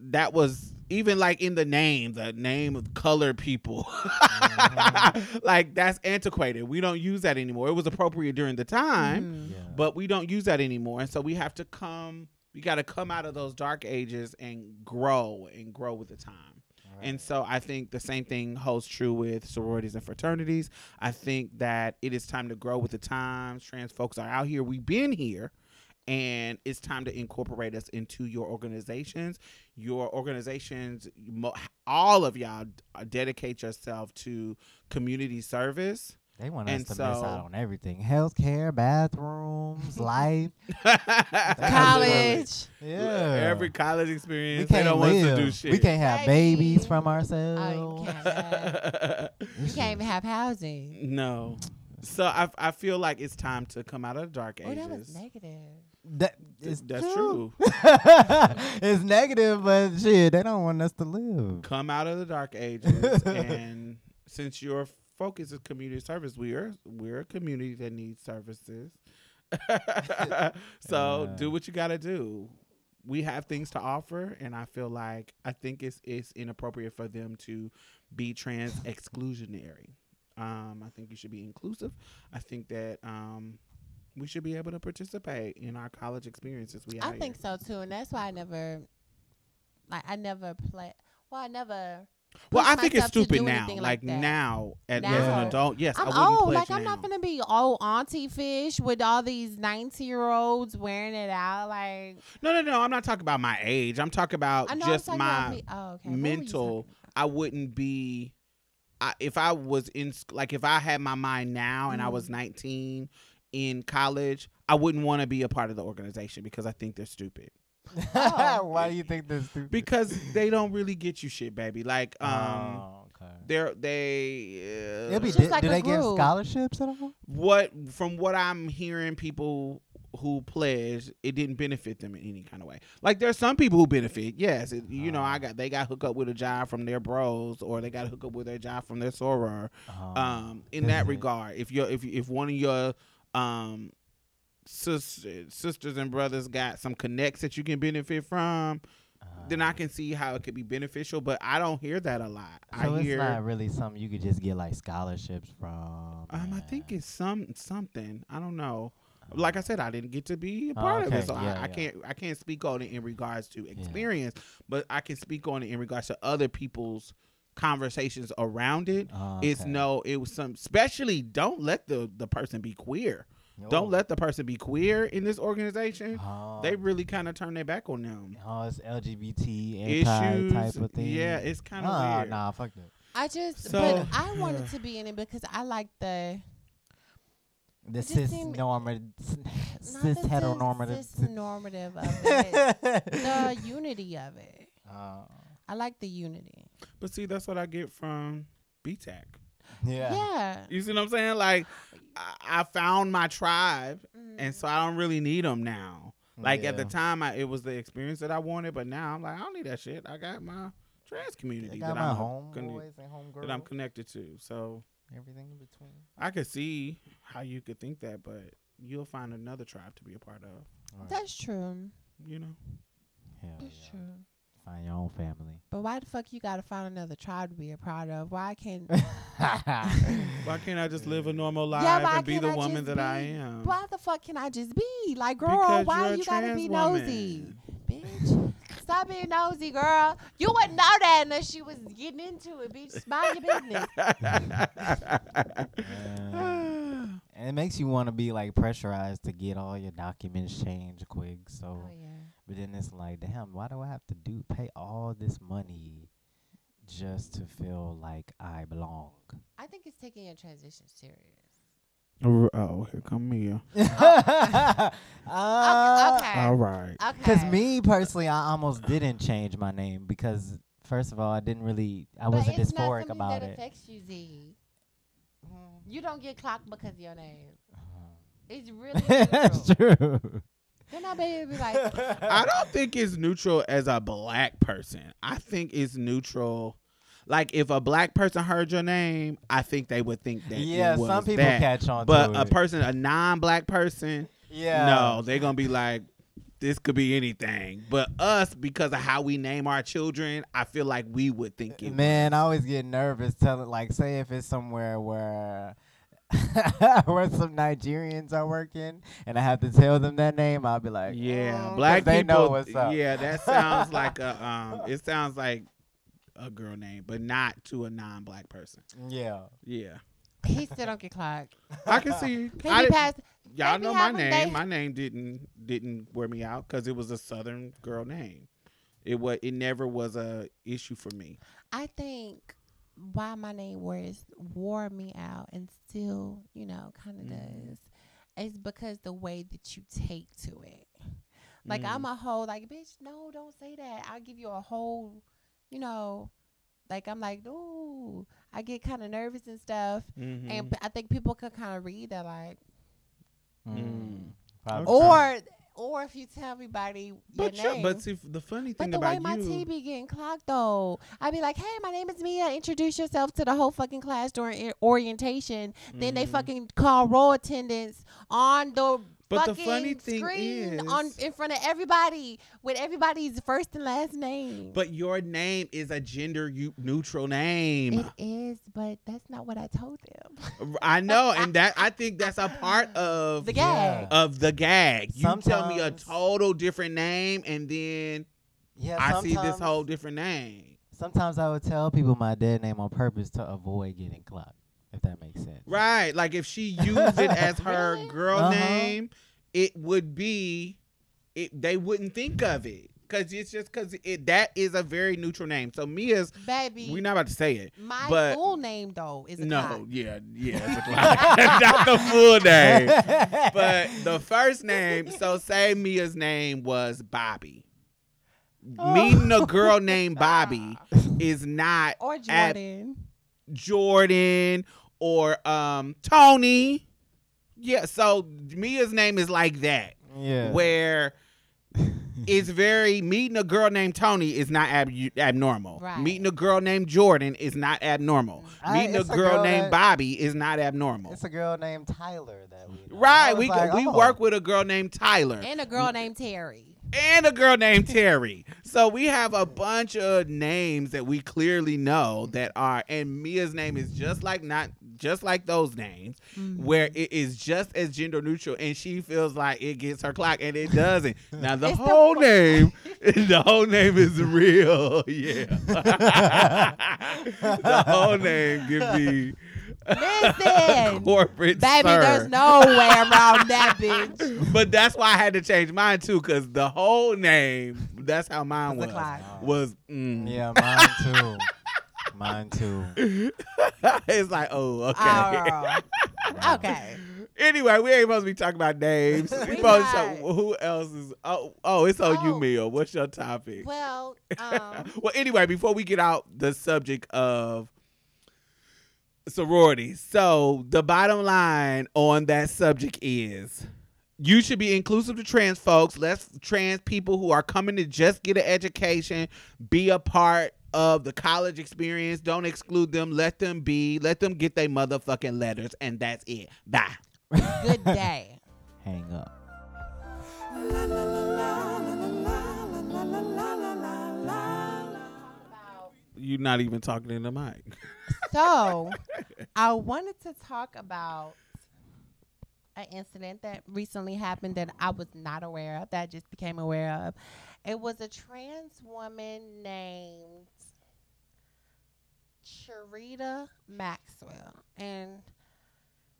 that was even like in the name, the name of colored people. [laughs] like that's antiquated. We don't use that anymore. It was appropriate during the time, Mhm. Yeah. but we don't use that anymore. And so we have to come. We got to come out of those dark ages and grow and grow with the time. And so I think the same thing holds true with sororities and fraternities. I think that it is time to grow with the times. Trans folks are out here. We've been here. And it's time to incorporate us into your organizations. Your organizations, all of y'all, uh, dedicate yourself to community service. They want us and to miss out on everything: healthcare, bathrooms, [laughs] life. [laughs] College. Yeah. every college experience. we they can't don't live. want to do shit. We can't have babies from Oh, ourselves. you can't have, you can't even have housing. no. So I, I feel like it's time to come out of the dark Oh, ages. that was negative. That Th- That's true. [laughs] it's negative, but shit, they don't want us to live. Come out of the dark ages, and since your focus is community service, we are we're a community that needs services. [laughs] so Yeah. do what you got to do. We have things to offer, and I feel like I think it's it's inappropriate for them to be trans exclusionary. Um, I think you should be inclusive. I think that um, we should be able to participate in our college experiences. We I think here. so too, and that's why I never, like, I never play. Well, I never. Well, I think it's stupid now. Like, like now, at, as an adult, yes, I'm I wouldn't old. Like, I'm now. not gonna be old auntie fish with all these 19 year olds wearing it out. Like, No, no, no. I'm not talking about my age. I'm talking about know just talking my. about. Oh, okay. What were you mental- I wouldn't be. I, if I was in like if I had my mind now and I was Mhm. 19 in college, I wouldn't want to be a part of the organization because I think they're stupid. [laughs] Oh. Why do you think this? Stupid? Because they don't really get you shit, baby. Like um, oh, okay. they're they. Uh, It'll be It's di- like do a they give scholarships at all? what from what I'm hearing people who pledged it didn't benefit them in any kind of way. Like there's some people who benefit. Yes, it, you know, I got they got hooked up with a job from their bros or they got hooked up with their job from their soror. Oh. Um in Is that it- regard, if you're if if one of your um sis, sisters and brothers got some connects that you can benefit from, then I Uh, can see how it could be beneficial, but I don't hear that a lot. So I it's hear not really something you could just get like scholarships from. Um, I think it's some something. I don't know. Like I said, I didn't get to be a Oh, part of it, so Yeah, I, I yeah. can't I can't speak on it in regards to experience, but I can speak on it in regards to other people's conversations around it. Oh, It's no, it was some. Especially, don't let the the person be queer. Don't Oh. let the person be queer in this organization. Oh, They really kind of turn their back on them. oh, it's LGBT anti Issues, type of thing. yeah, it's kind of oh, weird. Nah, fuck that. I just, So- but [laughs] I wanted to be in it because I like the The just cis normative, not cis heteronormative. cis normative of [laughs] it, the unity of it. Oh, I like the unity. But see, that's what I get from BTAC. Yeah. Yeah. You see what I'm saying? Like, I, I found my tribe, Mm. and so I don't really need them now. Like at the time, I, it was the experience that I wanted, but now I'm like, I don't need that shit. I got my trans community got that my I'm homeboys conne- and homegirls. that I'm connected to. So everything in between. I could see how you could think that, but you'll find another tribe to be a part of. Right. That's true. You know, Hell That's yeah. true. Find your own family. But why the fuck you gotta find another tribe to be a part of? Why can't [laughs] why can't I just live a normal life Yeah, and be the I woman just that I am? why the fuck can I just be? Like girl, Because why you're a you gotta be woman. nosy? Bitch. Stop being nosy, girl. You wouldn't know that unless she was getting into it, bitch. Mind your business. Man. [laughs] and it makes you want to be like pressurized to get all your documents changed quick. So Oh yeah. But then it's like, damn, why do I have to do pay all this money just to feel like I belong? I think it's taking your transition serious. Oh, here come [laughs] Mia. uh, okay. All right. Okay. Because me personally, I almost didn't change my name because first of all, I didn't really, I But wasn't it's not dysphoric something about that it. affects you, Z. You don't get clocked because of your name. It's really [laughs] That's neutral. true. Then I baby be like, [laughs] I don't think it's neutral as a black person. I think it's neutral. Like if a black person heard your name, I think they would think that. it yeah, was some people that. catch on But to a it. person, a non-black person, yeah, no, they're gonna be like, this could be anything. But us, because of how we name our children, I feel like we would think it. Man, I always get nervous telling, like, say if it's somewhere where [laughs] where some Nigerians are working, and I have to tell them that name, I'll be like, Yeah, mm, 'cause black they people. know what's up. Yeah, that sounds [laughs] like a um. It sounds like a girl name, but not to a non-black person. yeah. Yeah, he still don't get clocked. I can see. [laughs] I Maybe didn't- y'all know my name. they- My name didn't didn't wear me out because it was a Southern girl name. It was. It never was a issue for me. I think why my name wears wore me out and still, you know, kind of Mhm. does, is because the way that you take to it. Like Mm. I'm a whole like, bitch, no, don't say that. I'll give you a whole, you know, like I'm like, ooh, I get kind of nervous and stuff, Mhm. and p- I think people could kind of read that like, Mm. Probably. or or if you tell everybody your but you name. but see, the funny thing But thing the way about my you, T be getting clocked though, I'd be like, "Hey, my name is Mia. Introduce yourself to the whole fucking class during orientation." Then they Mhm. fucking call roll attendance on the But the fucking funny thing screen on is- in front of everybody with everybody's first and last name. But your name is a gender neutral name. it is, but that's not what I told them. I know, and that I [laughs] think that's a part of the Yeah. gag. of the gag. You tell me a total different name, and then Yeah, I see this whole different name. Sometimes I would tell people my dead name on purpose to avoid getting clocked, if that makes sense. Right. Like if she used it [laughs] as her Really? girl Uh-huh. name, it would be it they wouldn't think of it. Cause it's just cause it that is a very neutral name. So Mia's Baby, we're not about to say it. my but- full name though is a No, clock. yeah, yeah, it's a clock. [laughs] not the full name. But the first name, so say Mia's name was Bobby. Meeting a girl named Bobby [laughs] is not Or Jordan. Jordan or um Tony. Yeah, so Mia's name is like that, yeah. where it's very meeting a girl named Tony is not ab- abnormal. Right. Meeting a girl named Jordan is not abnormal. I- meeting a it's a girl, girl named that- Bobby is not abnormal. It's a girl named Tyler that we know. I right, we like, we oh. work with a girl named Tyler And a girl named Terry. And a girl named Terry. So we have a bunch of names that we clearly know that are and Mia's name is just like not just like those names Mm-hmm. where it is just as gender neutral and she feels like it gets her clock and it doesn't. Now the It's whole fu- name [laughs] [laughs] the whole name is real. Yeah. [laughs] the whole name give me Listen, corporate baby, sir. there's no way around that [laughs] bitch. But that's why I had to change mine too, because the whole name, that's how mine was. clock. Was mm. Yeah, mine too. mine too. [laughs] it's like, oh, okay. Oh, [laughs] okay. anyway, we ain't supposed to be talking about names. we We supposed to talk, who else is oh oh it's on you, Oh. Mia. What's your topic? Well, um, well, anyway, before we get out the subject of sorority, so the bottom line on that subject is you should be inclusive to trans folks. Let trans people who are coming to just get an education be a part of the college experience. Don't exclude them. Let them be. Let them get their motherfucking letters, and that's it. Bye. good day. [laughs] Hang up. You're not even talking in the mic. So, [laughs] I wanted to talk about an incident that recently happened that I was not aware of, that I just became aware of. It was a trans woman named Charita Maxwell. And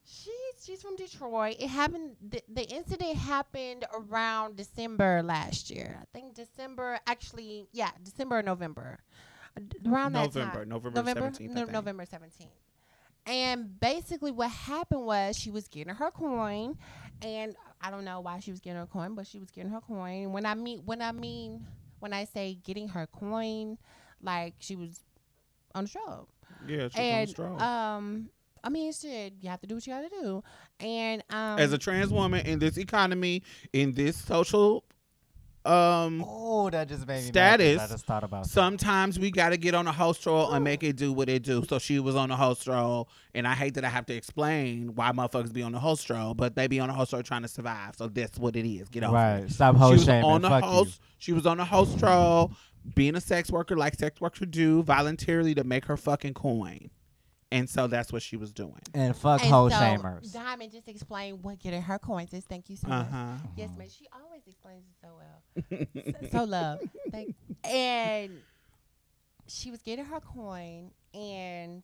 She's she's from Detroit. It happened. The, the incident happened around December last year. I think December. Actually, yeah, December or November. Around that November, time. November, November, 17th. No. November seventeenth. And basically, what happened was she was getting her coin, and I don't know why she was getting her coin, but she was getting her coin. When I mean, when I mean, when I say getting her coin, like she was on the show Yeah, she's and strong. um I mean shit, you have to do what you gotta do. And um As a trans woman in this economy, in this social um Oh, that just made me mad Status. I just thought about sometimes we gotta get on a host roll and make it do what it do. So she was on the host roll, and I hate that I have to explain why motherfuckers be on the host roll, but they be on the host roll trying to survive. So that's what it is. Get over Right. Stop she host was shaming. on the Fuck host. She was on the host roll, being a sex worker like sex workers do, voluntarily to make her fucking coin, and so that's what she was doing. And fuck and host so shamers. Diamond just explained what getting her coins is. Thank you so Uh much. huh. Yes, ma'am. She always explains it so well. so, [laughs] so love. Thank and she was getting her coin and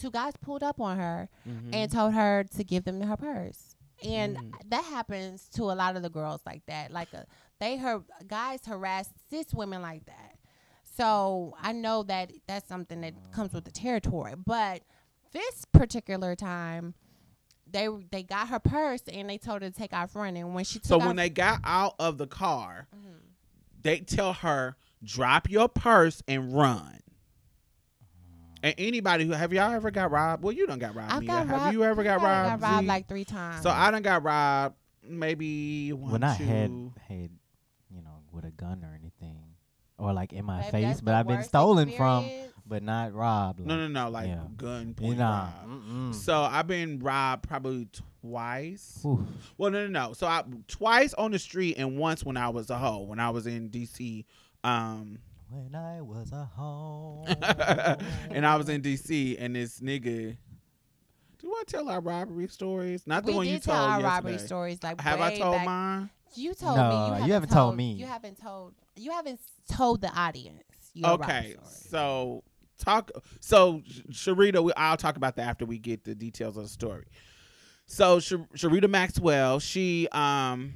two guys pulled up on her Mm-hmm. and told her to give them her purse. And Mm. that happens to a lot of the girls like that. Like a, they her guys harass cis women like that. So I know that that's something that comes with the territory. But this particular time, they they got her purse and they told her to take off running. When she took So off, when they got out of the car, Mhm. they tell her drop your purse and run. And anybody who have y'all ever got robbed? Well, you done got robbed. I Mia. got have robbed. you ever got yeah, I robbed? got robbed Z? like three times. so I done got robbed maybe one, When I two. had had, you know, with a gun or anything, or like in my Baby, face, but I've been worst stolen from, but not robbed. Like, no, no, no, like yeah. gun You point know, So I've been robbed probably twice. Ooh. Well, no, no, no. So I twice on the street and once when I was a hoe when I was in DC. Um, When I was a [laughs] home. and I was in DC, and this nigga. Do I tell our robbery stories? Not the we one did you tell told our yesterday. robbery stories. Like Have I told back. mine? You told No, me. you You haven't, haven't told me. You haven't told. You haven't told the audience. Okay, so talk. So Sh- Sharita, we, I'll talk about that after we get the details of the story. So Sh- Sharita Maxwell, she um.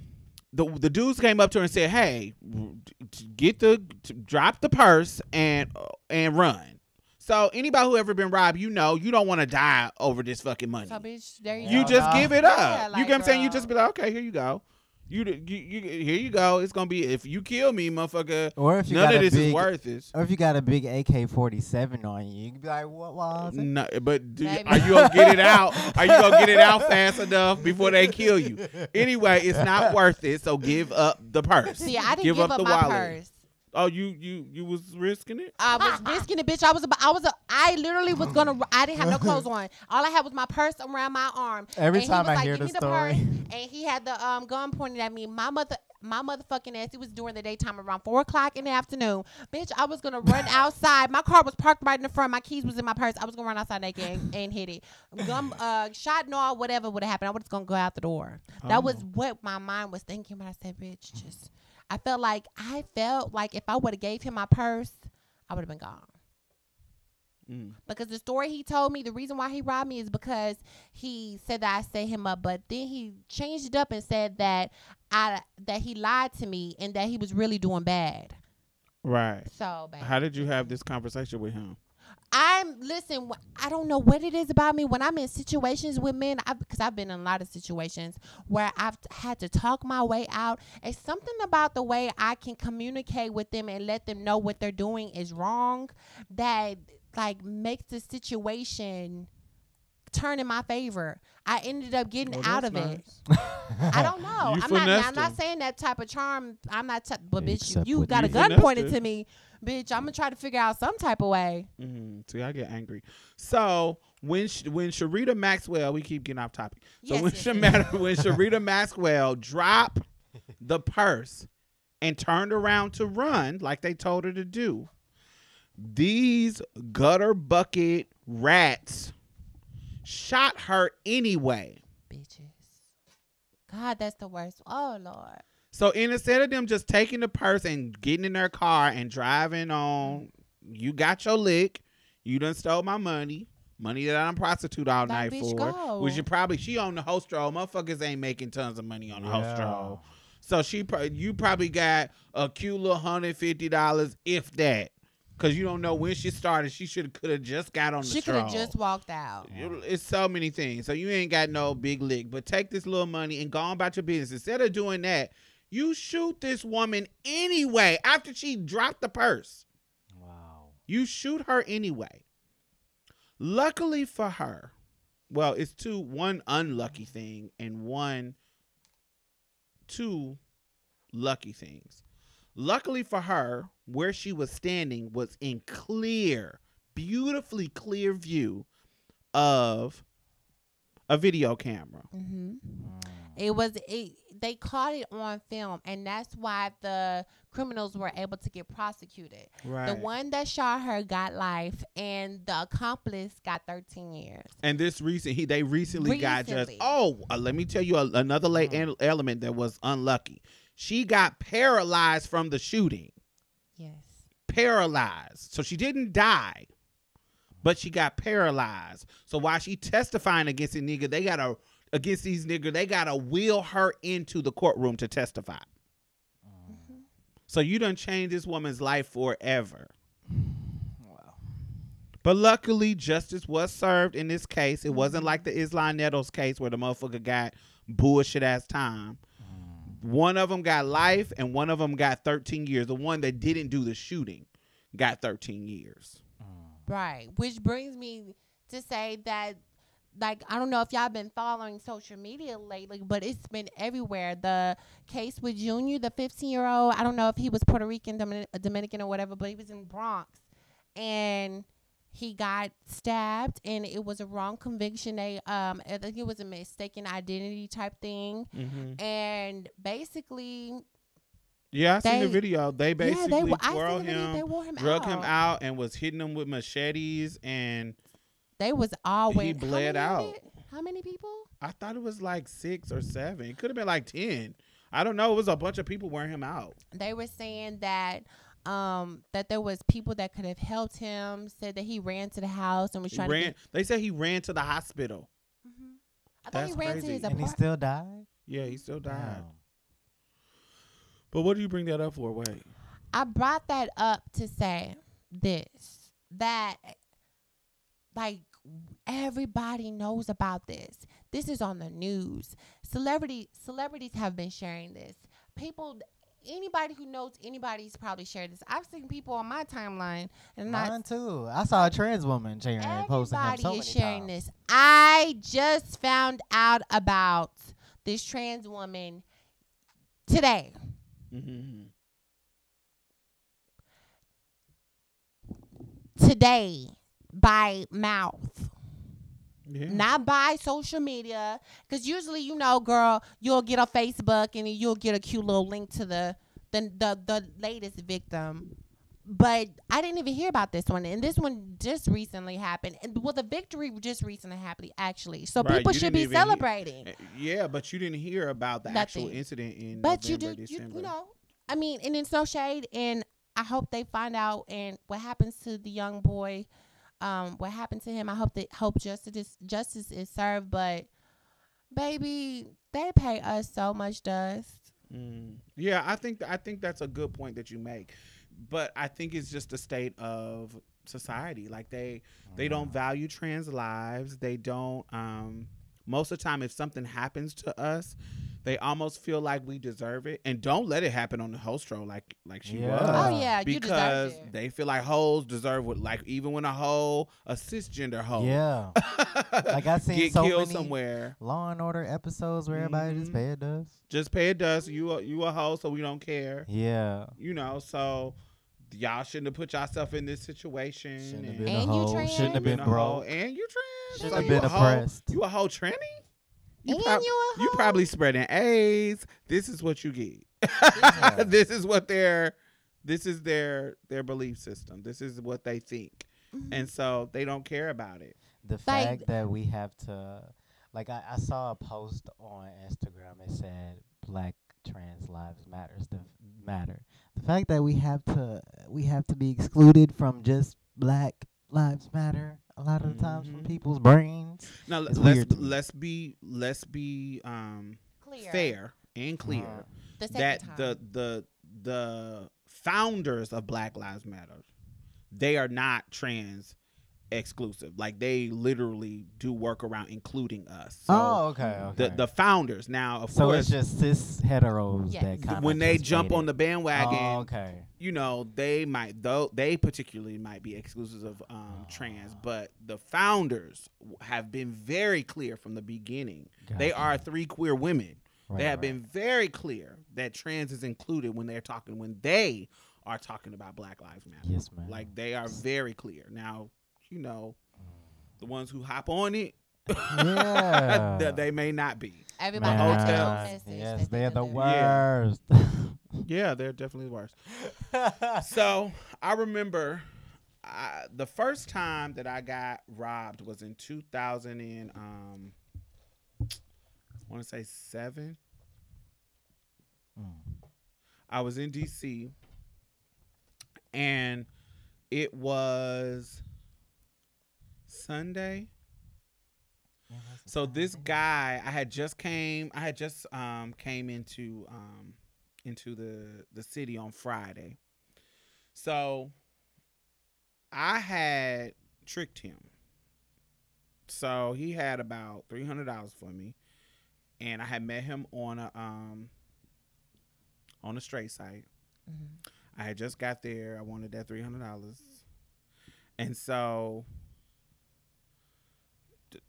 The, the dudes came up to her and said, "Hey, get the drop the purse and and run." So anybody who ever been robbed, you know, you don't want to die over this fucking money. So bitch, there you, you just give it up. Yeah, you get what I'm saying? You just be like, okay, here you go. You, you, you here you go. It's gonna be if you kill me, motherfucker. Or if you None got of a this big, is worth it. Or if you got a big AK forty seven on you, you can be like, "What was it?" No, but do, are you gonna get it out? [laughs] Are you gonna get it out fast enough before they kill you? Anyway, it's not worth it. So give up the purse. See, I didn't give, give, up, the my wallet. purse. Oh, you you you was risking it. I was risking it, bitch. I was about. I was. A, I literally was gonna. I didn't have no clothes on. All I had was my purse around my arm. Every and he time was I like, hear "Give the me purse," story. and he had the um gun pointed at me. My mother. My motherfucking ass. It was during the daytime, around four o'clock in the afternoon. Bitch, I was gonna run outside. My car was parked right in the front. My keys was in my purse. I was gonna run outside naked and, and hit it. Gun, uh, shot, no, whatever would have happened. I was gonna go out the door. That was Oh. what my mind was thinking. when I said, bitch, just. I felt like I felt like if I would have gave him my purse, I would have been gone. Mm. Because the story he told me, the reason why he robbed me is because he said that I set him up, but then he changed it up and said that I that he lied to me and that he was really doing bad. Right. So bad. How did you have this conversation with him? I'm listen. I don't know what it is about me when I'm in situations with men. I because I've been in a lot of situations where I've had to talk my way out. It's something about the way I can communicate with them and let them know what they're doing is wrong that like makes the situation turn in my favor. I ended up getting Well, out that's of it. [laughs] I don't [laughs] know. I'm not. finessed I'm not saying that type of charm. I'm not. T- but bitch, Except if you with got you a gun pointed it. to me, bitch. I'm gonna try to figure out some type of way. Mm, see, I get angry. So when Sh- when Sharita Maxwell, we keep getting off topic. So Yes, when yes, Shamata, [laughs] when Sharita Maxwell dropped the purse and turned around to run like they told her to do, these gutter bucket rats shot her anyway. bitches. God, that's the worst. Oh Lord. So instead of them just taking the purse and getting in their car and driving on, you got your lick, you done stole my money, money that I'm prostitute all That night bitch for. go. Which you probably she on the host roll. Motherfuckers ain't making tons of money on the host roll. So she pro- you probably got a cute little hundred fifty dollars, if that, because you don't know when she started. She should could have just got on the She could have just walked out. It's so many things. So you ain't got no big lick. But take this little money and go on about your business. Instead of doing that, you shoot this woman anyway after she dropped the purse. Wow. You shoot her anyway. Luckily for her, well, it's two one unlucky thing and one two lucky things. Luckily for her, where she was standing was in clear, beautifully clear view of a video camera. Mm. It was it, they caught it on film, and that's why the criminals were able to get prosecuted. Right. The one that shot her got life, and the accomplice got 13 years. And this recent, he they recently, got just. Oh, uh, let me tell you a, another late Mm. el- element that was unlucky. She got paralyzed from the shooting. Yes. Paralyzed, so she didn't die, but she got paralyzed. So while she testifying against the nigga, they gotta against these nigga, they gotta wheel her into the courtroom to testify. Mm-hmm. So you done changed this woman's life forever. Wow. But luckily, justice was served in this case. It wasn't mm-hmm. like the Islam Nettles case where the motherfucker got bullshit ass time. Mm. One of them got life, and one of them got 13 years. The one that didn't do the shooting got 13 years. Mm. Right. Which brings me to say that, like, I don't know if y'all been following social media lately, but it's been everywhere. The case with Junior, the 15 year old, I don't know if he was Puerto Rican, Domin- Dominican, or whatever, but he was in Bronx. And he got stabbed, and it was a wrong conviction. They, um, I think it was a mistaken identity type thing. Mm-hmm. And basically, Yeah, I seen the video. They basically yeah, they, I twirled seen the video, him, they wore him drug out. him out, and was hitting him with machetes. And They was always bled out. How many people? I thought it was like six or seven. It could have been like 10. I don't know. It was a bunch of people wearing him out. they were saying that um that there was people that could have helped him said that he ran to the house and was He trying ran. to get, They said he ran to the hospital. Mhm. I thought he That's ran crazy. to his And he still died. Yeah, he still died. Damn. But what do you bring that up for? Wait. I brought that up to say this that like everybody knows about this. This is on the news. Celebrity celebrities have been sharing this. People anybody who knows anybody's probably shared this. I've seen people on my timeline and not Mine too. I saw a trans woman sharing posting him Everybody so is many sharing times. this. I just found out about this trans woman today. Mm-hmm. Today, by mouth, Yeah. not by social media. Because usually, you know, girl, you'll get a Facebook and you'll get a cute little link to the the the, the latest victim. But I didn't even hear about this one, and this one just recently happened. And well, the victory just recently happened, actually. So Right, people should be hear- celebrating. Uh, Yeah, but you didn't hear about the actual incident in But November, you do, you, December. you know. I mean, and it's no shade, and I hope they find out and what happens to the young boy, um, what happened to him. I hope that hope justice is, justice is served. But baby, they pay us so much dust. Mm. Yeah, I think I think that's a good point that you make, but I think it's just a state of society. Like they they don't value trans lives. They don't. Um, most of the time, if something happens to us, they almost feel like we deserve it, and don't let it happen on the host row like like she Yeah. was. Oh yeah, you because deserve it. they feel like hoes deserve what like even when a hoe a cisgender hoe Yeah. [laughs] Like I seen get so killed many somewhere Law and Order episodes where everybody just Mhm. pay a dust. just pay a dust you a, you a hoe so we don't care Yeah. you know so y'all shouldn't have put yourself in this situation Shouldn't have and- been And a you hoe. trans? Shouldn't have been a hoe, broke. and you trans Shouldn't So have you been a hoe- oppressed. you a whole tranny you, and prob- you a you probably spreading AIDS this is what you get Yeah. [laughs] this is what their this is their their belief system this is what they think Mhm. and so they don't care about it The Like- fact that we have to, like, I, I saw a post on Instagram. It said Black trans lives matters. The matter. The fact that we have to, we have to be excluded from just Black lives matter. a lot of the times from Mhm. people's brains. Now It's let's weird let's be let's be um Clear. fair and clear Uh, The that time. the the the founders of Black Lives Matter they are not trans exclusive. Like they literally do work around including us. So oh, okay, okay. the the founders now of so course it's just cis heteros Yes. that kind when they jump on the bandwagon Oh, okay. you know they might though they particularly might be exclusives of um, trans Ah. but the founders have been very clear from the beginning they are three queer women Right, they have right. been very clear that trans is included when they're talking when they are talking about black lives matter Yes, man. like they are very clear now you know the ones who hop on it Yeah. [laughs] that they may not be Everybody Man. got their own Hotels. message Yes, that they they're the deliver. worst. [laughs] yeah they're definitely the worst [laughs] so I remember I, the first time that I got robbed was in 2000 and um, I want to say seven. Mm. I was in DC, and it was Sunday. So this guy, I had just came, I had just um came into um into the the city on Friday. So I had tricked him. So he had about three hundred dollars for me, and I had met him on a um on a straight site. Mhm. I had just got there. I wanted that three hundred dollars, and so,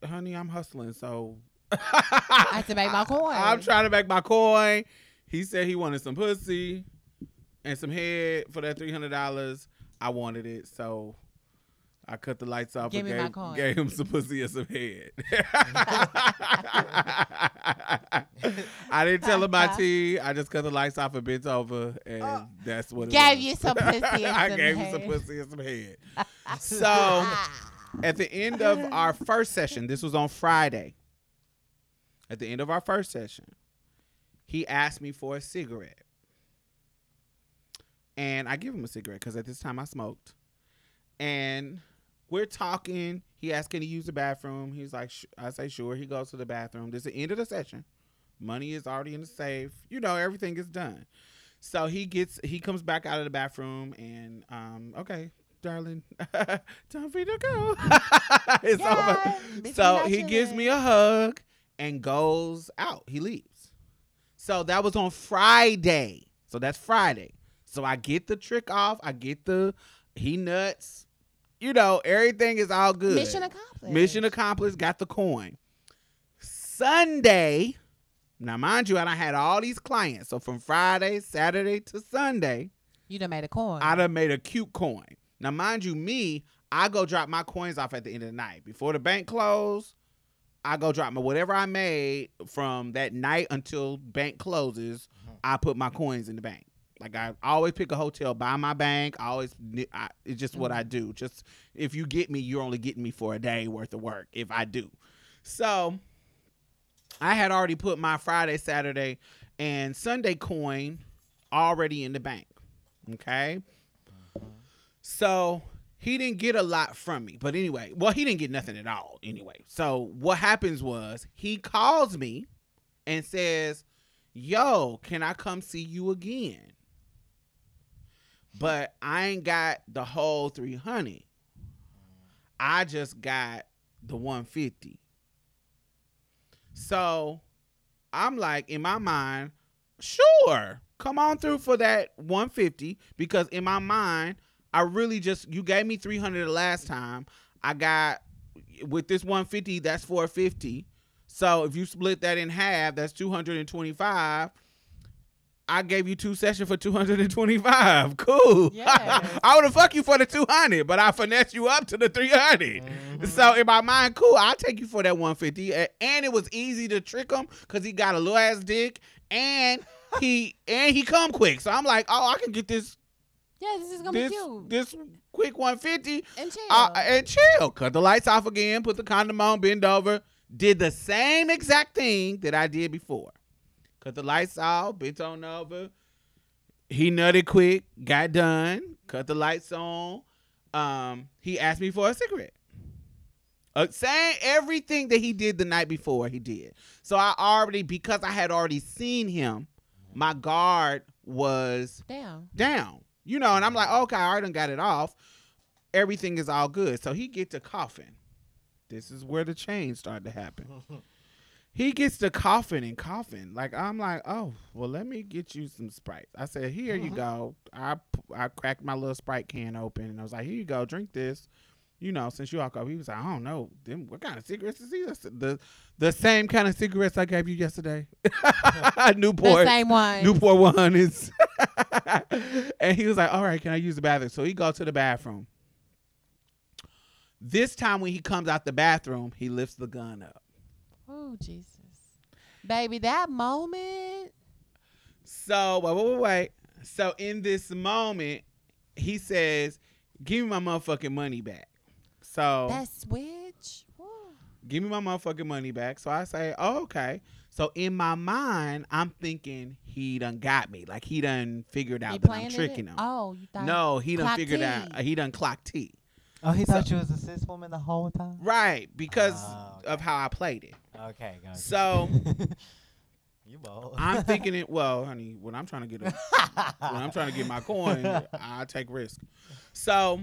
honey, I'm hustling. So [laughs] I had to make my coin. I'm trying to make my coin. He said he wanted some pussy and some head for that three hundred dollars. I wanted it, so I cut the lights off Give and me my gave, coin. gave him some pussy and some head. [laughs] I didn't tell him my [laughs] tea. I just cut the lights off and bent over, and uh, that's what it Gave was. you some pussy and I some gave him some head. pussy and some head. So ah. At the end of our first session, this was on Friday. At the end of our first session, he asked me for a cigarette. And I give him a cigarette because at this time I smoked. And we're talking. He asked, Can he use the bathroom? He's like, I say, Sure. He goes to the bathroom. This is the end of the session. Money is already in the safe. You know, everything is done. So he gets, he comes back out of the bathroom and, um, okay, darling, [laughs] time for you to go. [laughs] it's Yeah, over. So he gives me a hug and goes out. He leaves. So that was on Friday. So that's Friday. So I get the trick off. I get the he nuts. You know, everything is all good. Mission accomplished. Mission accomplished. Got the coin. Sunday. Now, mind you, I done had all these clients. So from Friday, Saturday to Sunday, You done made a coin. I done made a cute coin. Now, mind you, me, I go drop my coins off at the end of the night. Before the bank close, I go drop my whatever I made from that night until bank closes. Mm-hmm. I put my coins in the bank. Like I always pick a hotel by my bank. I always, I, it's just what I mm-hmm. do. Just if you get me, you're only getting me for a day worth of work. If I do, so I had already put my Friday, Saturday, and Sunday coin already in the bank. Okay. So he didn't get a lot from me. But anyway, well, he didn't get nothing at all anyway. So what happens was he calls me and says, Yo, can I come see you again? But I ain't got the whole 300. I just got the 150. So I'm like, in my mind, sure, come on through for that 150 because in my mind, I really just you gave me 300 the last time. I got with this 150, that's 450. So if you split that in half, that's 225. I gave you two sessions for 225. [laughs] Cool. Yes. [laughs] I would have fucked you for the 200, but I finessed you up to the 300. Mm-hmm. So in my mind, cool, I'll take you for that 150. And it was easy to trick him because he got a little ass dick and he and he come quick. So I'm like, oh, I can get this yeah, this is gonna this be cute. this quick 150 and chill. uh, and chill. Cut the lights off again, put the condom on, bend over. Did the same exact thing that I did before. Cut the lights off, bent on over. He nutted quick, got done, cut the lights on. Um, he asked me for a cigarette. Uh, saying everything that he did the night before, he did. So I already, because I had already seen him, my guard was down. down. You know, and I'm like, okay, I already got it off. Everything is all good. So he gets to coughing. This is where the change started to happen. [laughs] he gets to coughing and coughing. Like I'm like, oh, well, let me get you some Sprite. I said, here you mm-hmm. go. I I cracked my little Sprite can open and I was like, here you go, drink this. You know, since you alcohol, he was like, I don't know, them what kind of cigarettes is these? The the same kind of cigarettes I gave you yesterday. [laughs] Newport. The same one. Newport one is. [laughs] and he was like, "All right, can I use the bathroom?" So he go to the bathroom. This time when he comes out the bathroom, he lifts the gun up. Oh Jesus, baby, that moment. So wait, wait, wait, wait. So in this moment, he says, "Give me my motherfucking money back." So That's switch. Woo. give me my motherfucking money back. So I say, oh, okay. So in my mind, I'm thinking he done got me. Like he done figured out He that I'm tricking it? him. Oh, you thought No, he done figured T. out. uh, He done clocked T. Oh, he So- thought you was a cis woman the whole time. Right, because Oh, of how I played it. Okay, gotcha. So [laughs] you bold. I'm thinking it. [laughs] Well, honey, when I'm trying to get a, when I'm trying to get my coin, [laughs] I take risk. So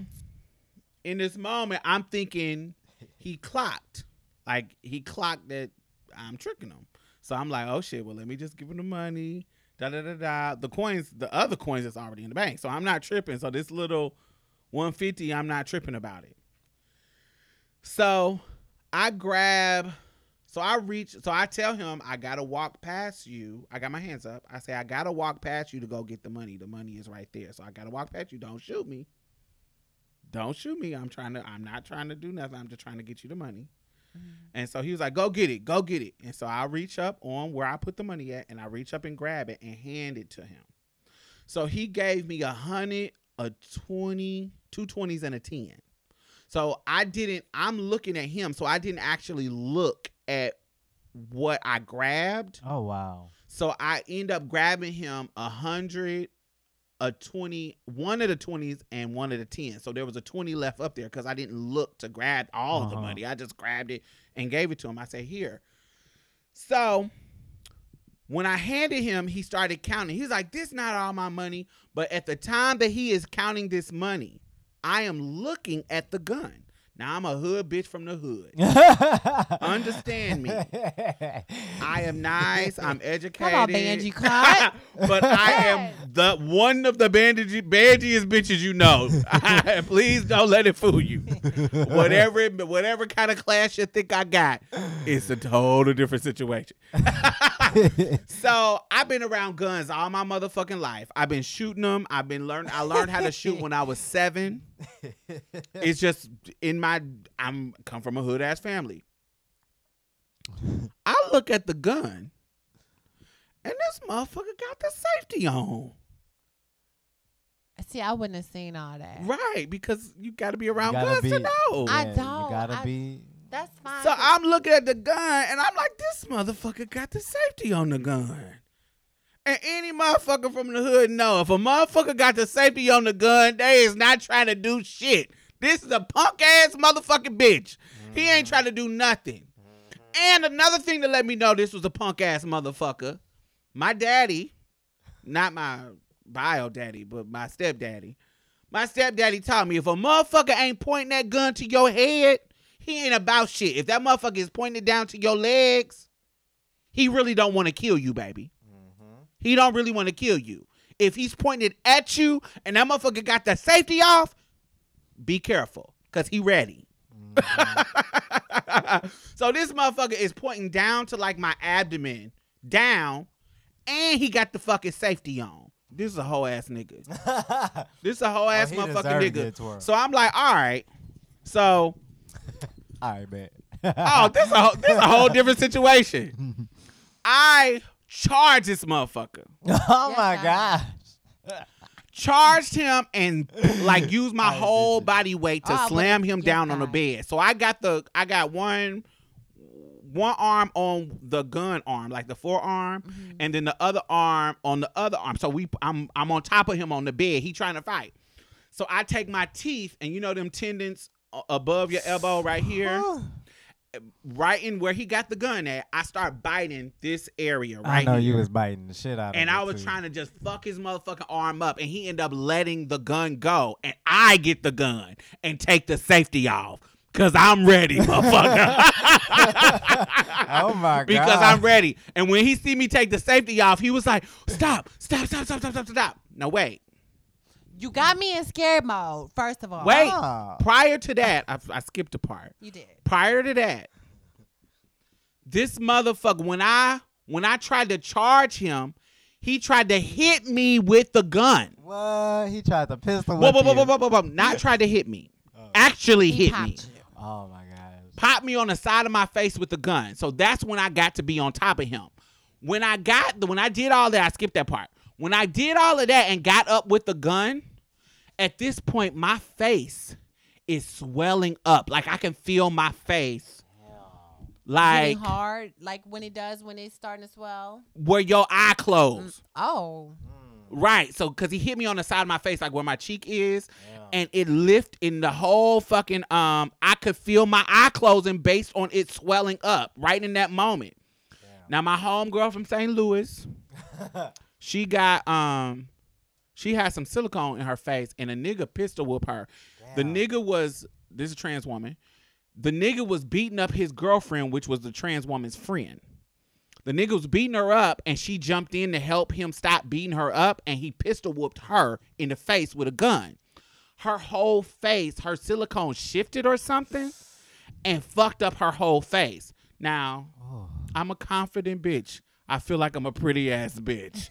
in this moment, I'm thinking he clocked, like he clocked that I'm tricking him. So I'm like, oh shit. Well, let me just give him the money. Da da da da. The coins, the other coins that's already in the bank. So I'm not tripping. So this little 150, I'm not tripping about it. So I grab. So I reach. So I tell him I gotta walk past you. I got my hands up. I say I gotta walk past you to go get the money. The money is right there. So I gotta walk past you. Don't shoot me. Don't shoot me. I'm trying to. I'm not trying to do nothing. I'm just trying to get you the money. And so he was like, "Go get it. Go get it." And so I reach up on where I put the money at, and I reach up and grab it and hand it to him. So he gave me a hundred, a twenty, two twenties, and a ten. So I didn't. I'm looking at him, so I didn't actually look at what I grabbed. oh wow. So I end up grabbing him a hundred, a twenty, one of the twenties and one of the tens. So there was a twenty left up there because I didn't look to grab all the Uh-huh. money. I just grabbed it and gave it to him. I said, "Here." So when I handed him, he started counting. He's like, "This not all my money." But at the time that he is counting this money, I am looking at the gun. Now I'm a hood bitch from the hood. [laughs] Understand me. [laughs] I am nice. I'm educated. Come on, Banji [laughs] Cut. but I am the one of the bandage bandiest bitches you know. Please don't let it fool you. whatever, whatever kind of class you think I got, it's a total different situation. [laughs] so I've been around guns all my motherfucking life. I've been shooting them. I've been learn. I learned how to shoot when I was seven. It's just in my. I'm come from a hood ass family. I look at the gun, and this motherfucker got the safety on. See, I wouldn't have seen all that. Right, because you got to be around gotta guns to be- know. I Yeah, don't. You gotta I- be. That's fine. so I'm looking at the gun, and I'm like, this motherfucker got the safety on the gun. And any motherfucker from the hood know if a motherfucker got the safety on the gun, they is not trying to do shit. This is a punk ass motherfucking bitch. He ain't mm-hmm. trying to do nothing. Mm-hmm. And another thing to let me know this was a punk ass motherfucker. My daddy, not my bio daddy, but my stepdaddy. My stepdaddy taught me if a motherfucker ain't pointing that gun to your head, he ain't about shit. If that motherfucker is pointed down to your legs, he really don't want to kill you, baby. He don't really want to kill you. If he's pointed at you and that motherfucker got the safety off, be careful, cause he ready. [laughs] so this motherfucker is pointing down to like my abdomen, down, and he got the fucking safety on. This is a whole ass nigga. [laughs] This is a whole ass he motherfucking nigga. So I'm like, all right. So All right, bet. oh, this a this a whole different situation. [laughs] I charged this motherfucker. oh my I gosh. charged him and like [laughs] used my whole body weight to Oh, but slam him yes, down on the I- bed. So I got the I got one one arm on the gun arm, like the forearm, Mm-hmm. and then the other arm on the other arm. So we I'm I'm on top of him on the bed. He trying to fight. So I take my teeth and you know them tendons a- above your elbow right here. right in where he got the gun at, I start biting this area I right know you was biting the shit out of and I was too. trying to just fuck his motherfucking arm up, and he ended up letting the gun go, and I get the gun and take the safety off because I'm ready, [laughs] motherfucker. oh my god! [laughs] because I'm ready. And when he see me take the safety off, he was like, "Stop! Stop! Stop! Stop! Stop! Stop! Stop!" No, wait, You got me in scared mode. First of all, wait. Ah. Prior to that, I, I skipped a part. you did. Prior to that, this motherfucker, when I when I tried to charge him, he tried to hit me with the gun. What? He tried to pistol Whoa, whip whoa, whoa, you. whoa, whoa, whoa, whoa. Not tried to hit me. Oh. Actually He hit me. you. Oh my gosh. Popped me on the side of my face with the gun. So that's when I got to be on top of him. When I got the when I did all that, I skipped that part. When I did all of that and got up with the gun, at this point my face is swelling up. Like I can feel my face. Like Hitting hard, like when it does when it's starting to swell. where your eye closed. Oh, Right. So cause he hit me on the side of my face, like where my cheek is. Yeah. and it lift in the whole fucking um I could feel my eye closing based on it swelling up right in that moment. Now my homegirl from St. Louis, [laughs] she got um she had some silicone in her face and a nigga pistol whoop her. The nigga was this is a trans woman. The nigga was beating up his girlfriend, which was the trans woman's friend. The nigga was beating her up, and she jumped in to help him stop beating her up, and he pistol whooped her in the face with a gun. Her whole face, her silicone shifted or something, and fucked up her whole face. Now, Oh. I'm a confident bitch. I feel like I'm a pretty ass bitch.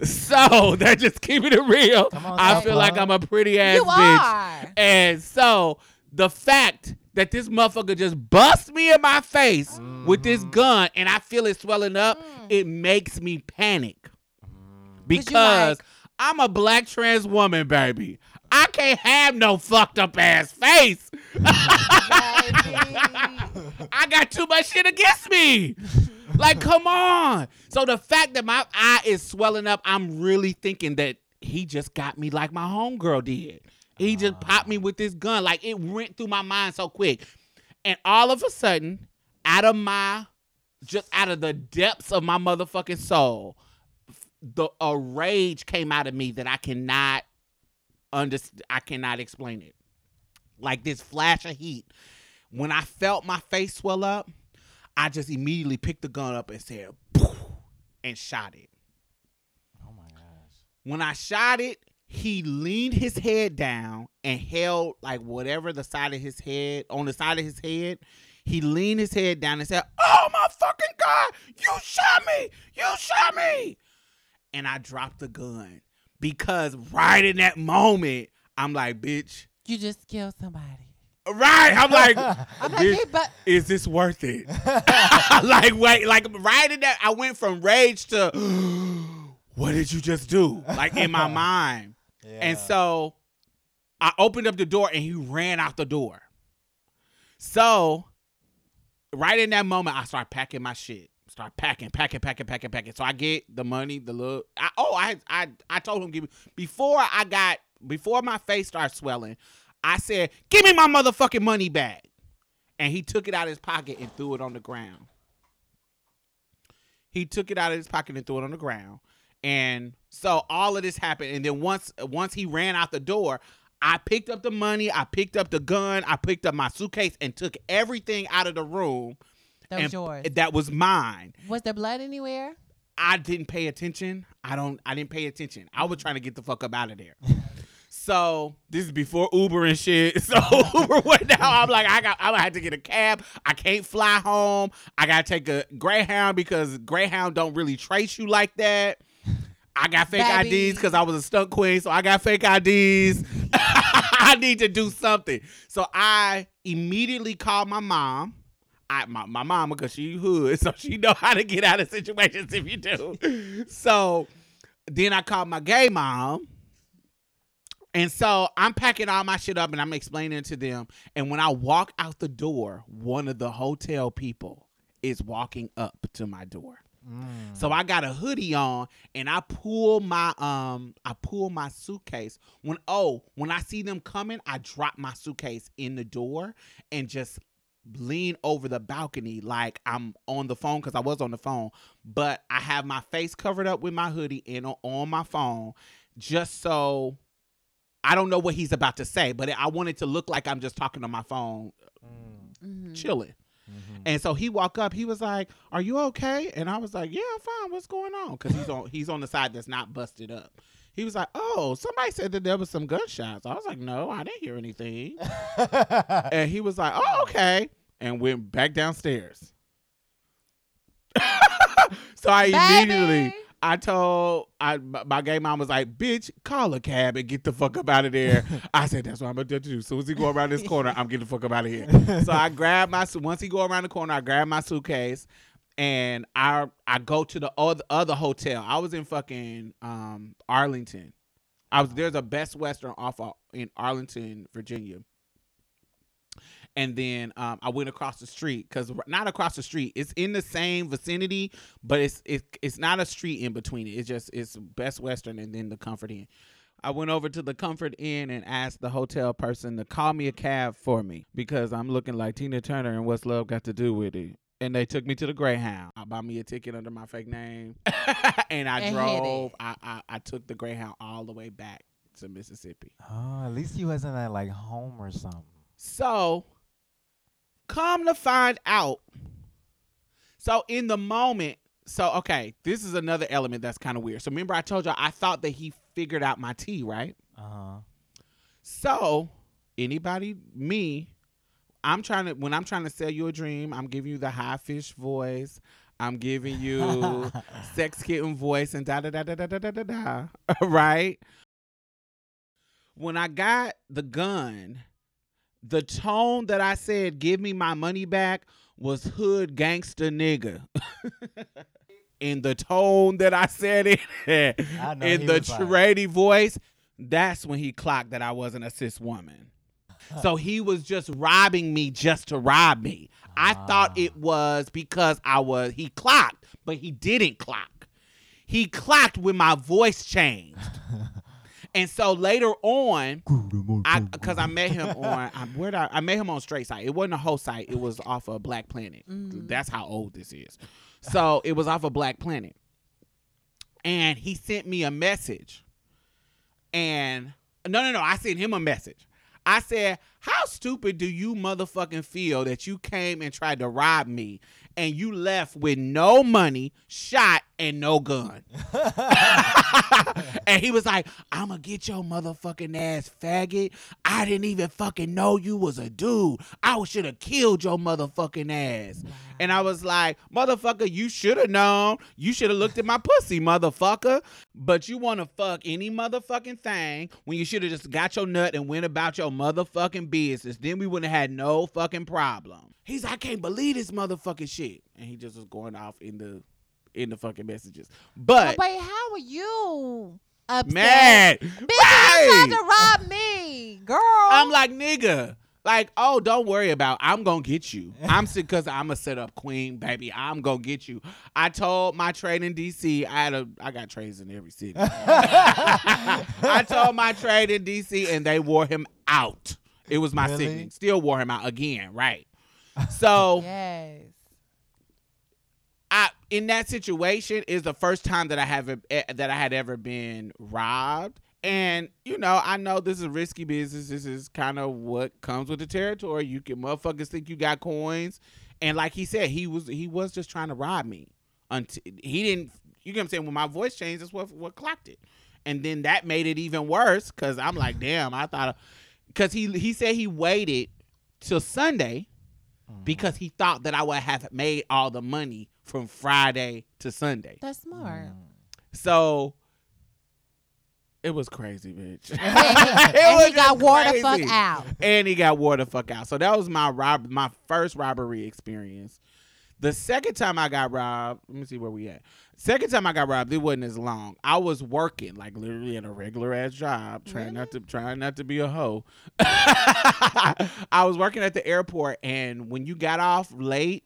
[laughs] so that just keeping it real. On, I South feel like I'm a pretty ass you bitch. are. And so the fact that this motherfucker just bust me in my face with this Mm-hmm. gun and I feel it swelling up, Mm. it makes me panic. Mm. Because like- I'm a black trans woman, baby. I can't have no fucked up ass face. [laughs] [laughs] I got too much shit against me. Like, come on. So the fact that my eye is swelling up, I'm really thinking that he just got me like my homegirl did. He just ah. popped me with this gun. Like it went through my mind so quick. And all of a sudden, out of my just out of the depths of my motherfucking soul, the a rage came out of me that I cannot understand. I cannot explain it. Like this flash of heat. When I felt my face swell up, I just immediately picked the gun up and said, "Poof," and shot it. Oh my gosh. When I shot it, he leaned his head down and held like whatever the side of his head on the side of his head. He leaned his head down and said, "Oh my fucking god, you shot me! You shot me!" And I dropped the gun because right in that moment, I'm like, "Bitch." You just killed somebody. Right? I'm like, [laughs] I'm like, "Bitch, hey, but is this worth it? [laughs] like wait, like right in that I went from rage to [gasps] what did you just do? Like in my [laughs] mind. And so I opened up the door and he ran out the door. So right in that moment, I start packing my shit. Start packing, packing, packing, packing, packing. So I get the money, the little. I, oh, I, I, I told him give me before I got before my face started swelling. I said, "Give me my motherfucking money back," and he took it out of his pocket and threw it on the ground. He took it out of his pocket and threw it on the ground. And so all of this happened. And then once once he ran out the door, I picked up the money, I picked up the gun, I picked up my suitcase and took everything out of the room. that was yours. That was mine. Was there blood anywhere? I didn't pay attention. I don't I didn't pay attention. I was trying to get the fuck up out of there. [laughs] So this is before Uber and shit. [laughs] So Uber went down. I'm like, I got I had to get a cab. I can't fly home. I gotta take a Greyhound because Greyhound don't really trace you like that. I got fake Baby. IDs because I was a stunt queen, so I got fake IDs. [laughs] I need to do something. So I immediately called my mom. I my, my mama because she hood, [laughs] so she know how to get out of situations if you do. So then I called my gay mom. And so I'm packing all my shit up and I'm explaining to them. And when I walk out the door, one of the hotel people is walking up to my door. Mm. So I got a hoodie on and I pull my um I pull my suitcase. When oh, when I see them coming, I drop my suitcase in the door and just lean over the balcony like I'm on the phone because I was on the phone, but I have my face covered up with my hoodie and on, on my phone just so I don't know what he's about to say, but I want it to look like I'm just talking on my phone, Mhm. chilling. Mhm. And so he walked up. He was like, "Are you okay?" And I was like, "Yeah, I'm fine. What's going on?" Because he's on he's on the side that's not busted up. He was like, "Oh, somebody said that there was some gunshots." I was like, "No, I didn't hear anything." [laughs] and he was like, "Oh, okay," and went back downstairs. [laughs] so I immediately Baby. I told I my gay mom was like, "Bitch, call a cab and get the fuck up out of there." [laughs] I said, "That's what I'm about to do." Soon as he go around this corner, I'm getting the fuck up out of here. [laughs] So I grab my once he go around the corner, I grab my suitcase and I I go to the other other hotel. I was in fucking um Arlington. I was there's a Best Western off of, in Arlington, Virginia. And then um, I went across the street because not across the street. It's in the same vicinity, but it's it's it's not a street in between it. It's just it's Best Western and then the Comfort Inn. I went over to the Comfort Inn and asked the hotel person to call me a cab for me because I'm looking like Tina Turner and what's love got to do with it. And they took me to the Greyhound. I bought me a ticket under my fake name, [laughs] and I And drove. I, I I took the Greyhound all the way back to Mississippi. oh, at least you wasn't at like home or something. So, come to find out. So, in the moment, so okay, this is another element that's kind of weird. So, remember, I told y'all I thought that he figured out my tea, right? Uh huh. So, anybody, me, I'm trying to, when I'm trying to sell you a dream, I'm giving you the high fish voice. I'm giving you [laughs] sex kitten voice and da da da da da da da da da. [laughs] Right? When I got the gun, the tone that I said, give me my money back, was hood gangster nigga. [laughs] in the tone that I said it, [laughs] in the tradie voice, that's when he clocked that I wasn't a cis woman. [laughs] So he was just robbing me just to rob me. I thought Ah. it was because I was he clocked, but he didn't clock. He clocked when my voice changed. And so later on, I because I met him on I, where did I, I met him on Straight Site. It wasn't a whole site. It was off of Black Planet. Mm. That's how old this is. So it was off of Black Planet, and he sent me a message. And no, no, no. I sent him a message. I said, "How stupid do you motherfucking feel that you came and tried to rob me, and you left with no money, shot, and no gun?" [laughs] and he was like, "I'ma get your motherfucking ass, faggot. I didn't even fucking know you was a dude. I should have killed your motherfucking ass." And I was like, "Motherfucker, you should have known. You should have looked at my pussy, motherfucker. But you want to fuck any motherfucking thing when you should have just got your nut and went about your motherfucking business. Then we wouldn't have had no fucking problem." He's, I can't believe this motherfucking shit, and he just was going off in the in the fucking messages. But But wait, how are you upset? mad, Bitch, Right. you tried to rob me, girl. I'm like, nigga. Like, oh, don't worry about. I'm gonna get you. I'm sick because I'm a set up queen, baby. I'm gonna get you. I told my trade in DC. I had a. I got trades in every city. [laughs] I told my trade in DC, and they wore him out. It was my Really? sickening. Still wore him out again, right? So yes. In that situation is the first time that I have eh, that I had ever been robbed. And you know, I know this is risky business. This is kind of what comes with the territory. You can motherfuckers think you got coins, and like he said, he was he was just trying to rob me. Until he didn't, you get what I'm saying. When my voice changed, that's what what clocked it, and then that made it even worse because I'm like, [laughs] damn, I thought, because he he said he waited till Sunday because he thought that I would have made all the money from Friday to Sunday. That's smart. Mm. So it was crazy, bitch. [laughs] and [laughs] It he, and was he got just wore the fuck out. and he got wore the fuck out. So that was my rob my first robbery experience. The second time I got robbed, let me see where we at. Second time I got robbed, it wasn't as long. I was working, like literally in a regular ass job, trying not to trying not to be a hoe. [laughs] I was working at the airport, and when you got off late,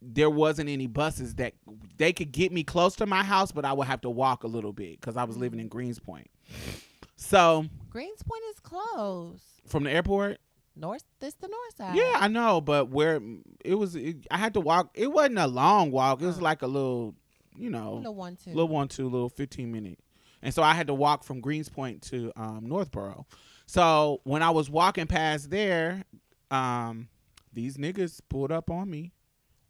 there wasn't any buses that they could get me close to my house, but I would have to walk a little bit because I was living in Greenspoint. So Greenspoint is closed. from the airport, North. This the north side. Yeah, I know, but where it was, it, I had to walk. It wasn't a long walk. It was Uh. like a little, you know, Little one too. little one, two, little fifteen minute. And so I had to walk from Greenspoint to um, Northborough. So when I was walking past there, um, these niggas pulled up on me,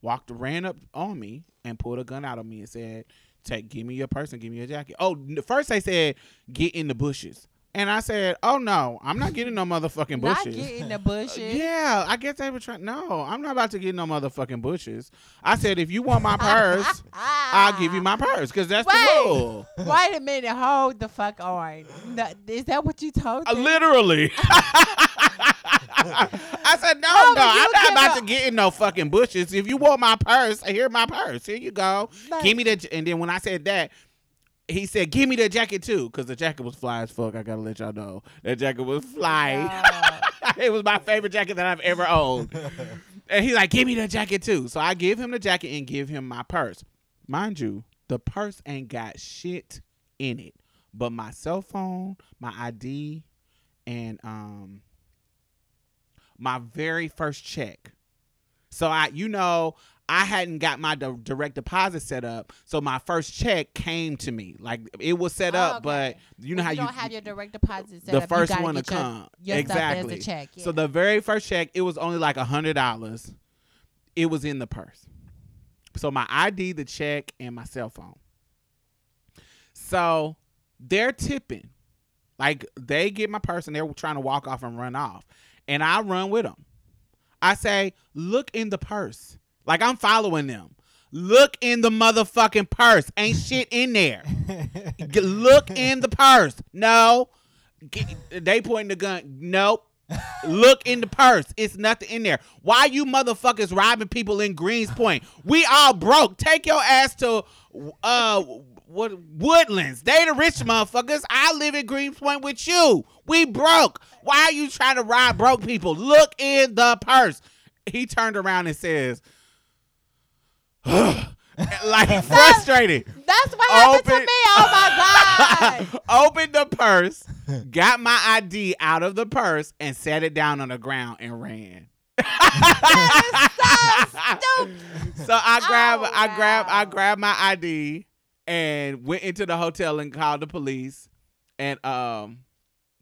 walked, ran up on me, and pulled a gun out on me and said, "Take, give me your purse and give me your jacket." Oh, first they said, "Get in the bushes," and I said, "Oh no, I'm not getting no motherfucking Not bushes." get in the bushes. Yeah, I guess they were trying. No, I'm not about to get no motherfucking bushes. I said, if you want my [laughs] purse, I'll give you my purse because that's Wait. the rule. [laughs] Wait a minute. Hold the fuck on. No, is that what you told Uh, them? literally. [laughs] I said, no, Oh, no, I'm not about to get in no fucking bushes. If you want my purse, here my purse. Here you go. Like- Give me the. j- And then when I said that, he said, give me the jacket too, because the jacket was fly as fuck. I gotta let y'all know that jacket was fly. No. [laughs] it was my favorite jacket that I've ever owned. [laughs] and he's like, give me the jacket too. So I give him the jacket and give him my purse. Mind you, the purse ain't got shit in it. But my cell phone, my ID, and um my very first check. So I you know, I hadn't got my di- direct deposit set up, so my first check came to me. Like it was set Oh, up, okay. but you know If how you you don't have your direct deposit set the up, The first one to your- come. your exactly. check. So the very first check, it was only like a hundred dollars. It was in the purse. So my ID, the check, and my cell phone. So they're tipping. Like they get my purse and they're trying to walk off and run off. And I run with them. I say, look in the purse. Like I'm following them. Look in the motherfucking purse. Ain't shit in there. [laughs] G- look in the purse. No. G- they pointing the gun. Nope. Look in the purse. It's nothing in there. Why you motherfuckers robbing people in Greenspoint? We all broke. Take your ass to uh what Woodlands. They the rich motherfuckers. I live in Greenspoint with you. We broke. Why are you trying to rob broke people? Look in the purse. He turned around and says, [sighs] like [laughs] frustrated. That's what happened to me. Oh my god. [laughs] opened the purse, got my ID out of the purse, and set it down on the ground and ran. [laughs] so I grabbed, Oh, I grabbed, I grabbed my ID and went into the hotel and called the police. And um,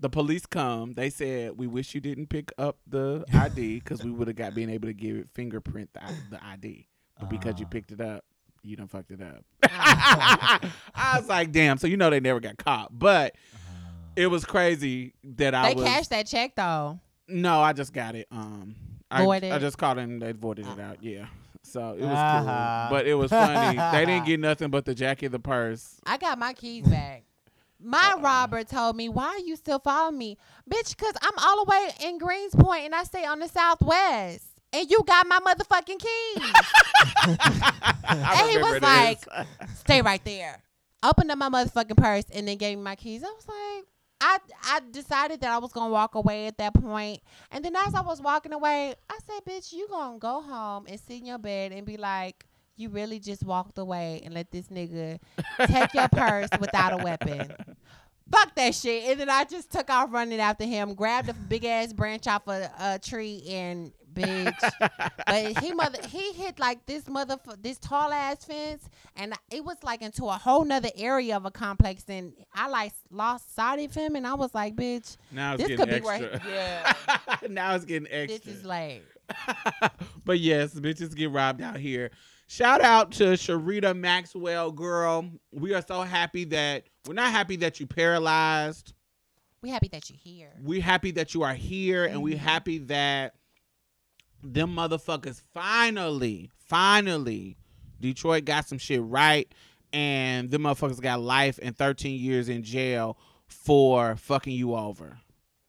the police come. They said, "We wish you didn't pick up the [laughs] ID because we would have got being able to give it fingerprint the, the ID, but because you Ah. picked it up." You done fucked it up. [laughs] [laughs] I was like, damn. So you know they never got caught, but it was crazy that I they was. cashed that check though. No, I just got it. Um, I, Voided? I just called and they voided it out. Yeah. So it was Uh-huh. cool, but it was funny. they didn't get nothing but the jacket, the purse. I got my keys back. My Uh-uh. robber told me, "Why are you still following me, bitch? Cause I'm all the way in Greenspoint and I stay on the southwest, and you got my motherfucking keys. [laughs] And he was like- stay right there." Opened up my motherfucking purse and then gave me my keys. I was like, I I decided that I was gonna walk away at that point, and then as I was walking away, I said, "Bitch, you gonna go home and sit in your bed and be like." You really just walked away and let this nigga take your purse without a weapon. Fuck that shit. And then I just took off running after him, grabbed a big ass branch off a, a tree, and bitch. but he mother he hit like this mother this tall ass fence, and it was like into a whole nother area of a complex. And I like lost sight of him, and I was like, bitch, now it's this getting could be where. extra. Yeah, [laughs] now it's getting extra. this extra. is late. [laughs] but yes, bitches get robbed out here. Shout out to Sharita Maxwell, girl. We are so happy that we're not happy that you paralyzed. We happy that you're here. We happy that you are here, and we Mhm. happy that them motherfuckers finally, finally, Detroit got some shit right, and them motherfuckers got life and 13 years in jail for fucking you over.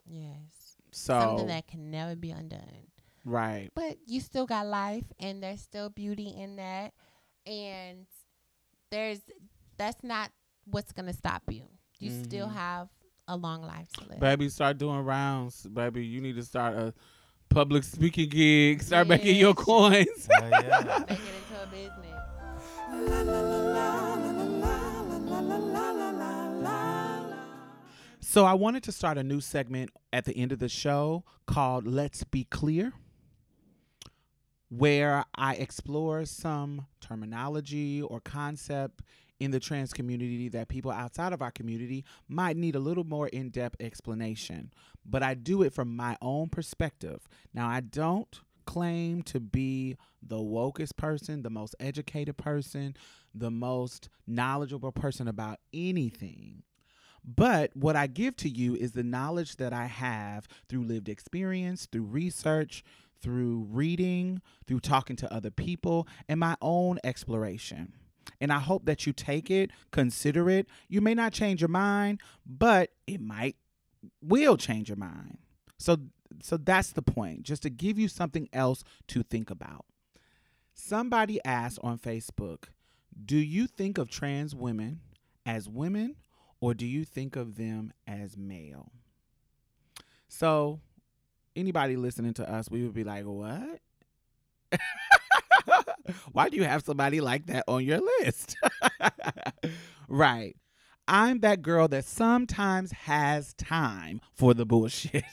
Yes, So something that can never be undone. right, but you still got life and there's still beauty in that and there's that's not what's gonna stop you you still Mhm. have a long life to live baby, start doing rounds, baby. You need to start a public speaking gig. Start making your coins. Hell yeah. [laughs] make it into a business So I wanted to start a new segment at the end of the show called Let's Be Clear, where I explore some terminology or concept in the trans community that people outside of our community might need a little more in depth explanation. But I do it from my own perspective. Now, I don't claim to be the wokest person, the most educated person, the most knowledgeable person about anything. But what I give to you is the knowledge that I have through lived experience, through research, through reading, through talking to other people, and my own exploration. And I hope that you take it, consider it. You may not change your mind, but it might will change your mind. So so that's the point, just to give you something else to think about. Somebody asked on Facebook, "Do you think of trans women as women or do you think of them as male?" So, anybody listening to us, we would be like, "What?" [laughs] Why do you have somebody like that on your list? [laughs] right. I'm that girl that sometimes has time for the bullshit.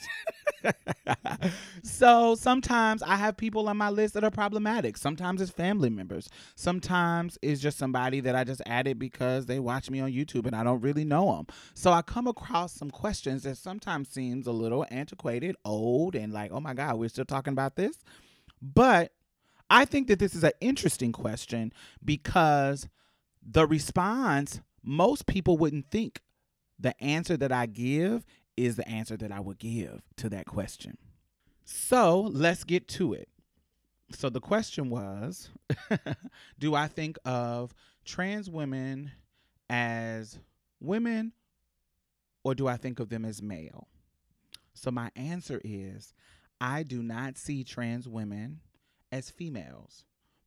[laughs] so sometimes I have people on my list that are problematic. Sometimes it's family members. Sometimes it's just somebody that I just added because they watch me on YouTube and I don't really know them. So I come across some questions that sometimes seems a little antiquated, old, and like, oh my God, we're still talking about this. But I think that this is an interesting question because the response most people wouldn't think the answer that I give is the answer that I would give to that question. So let's get to it. So the question was [laughs] Do I think of trans women as women or do I think of them as male? So my answer is I do not see trans women as females,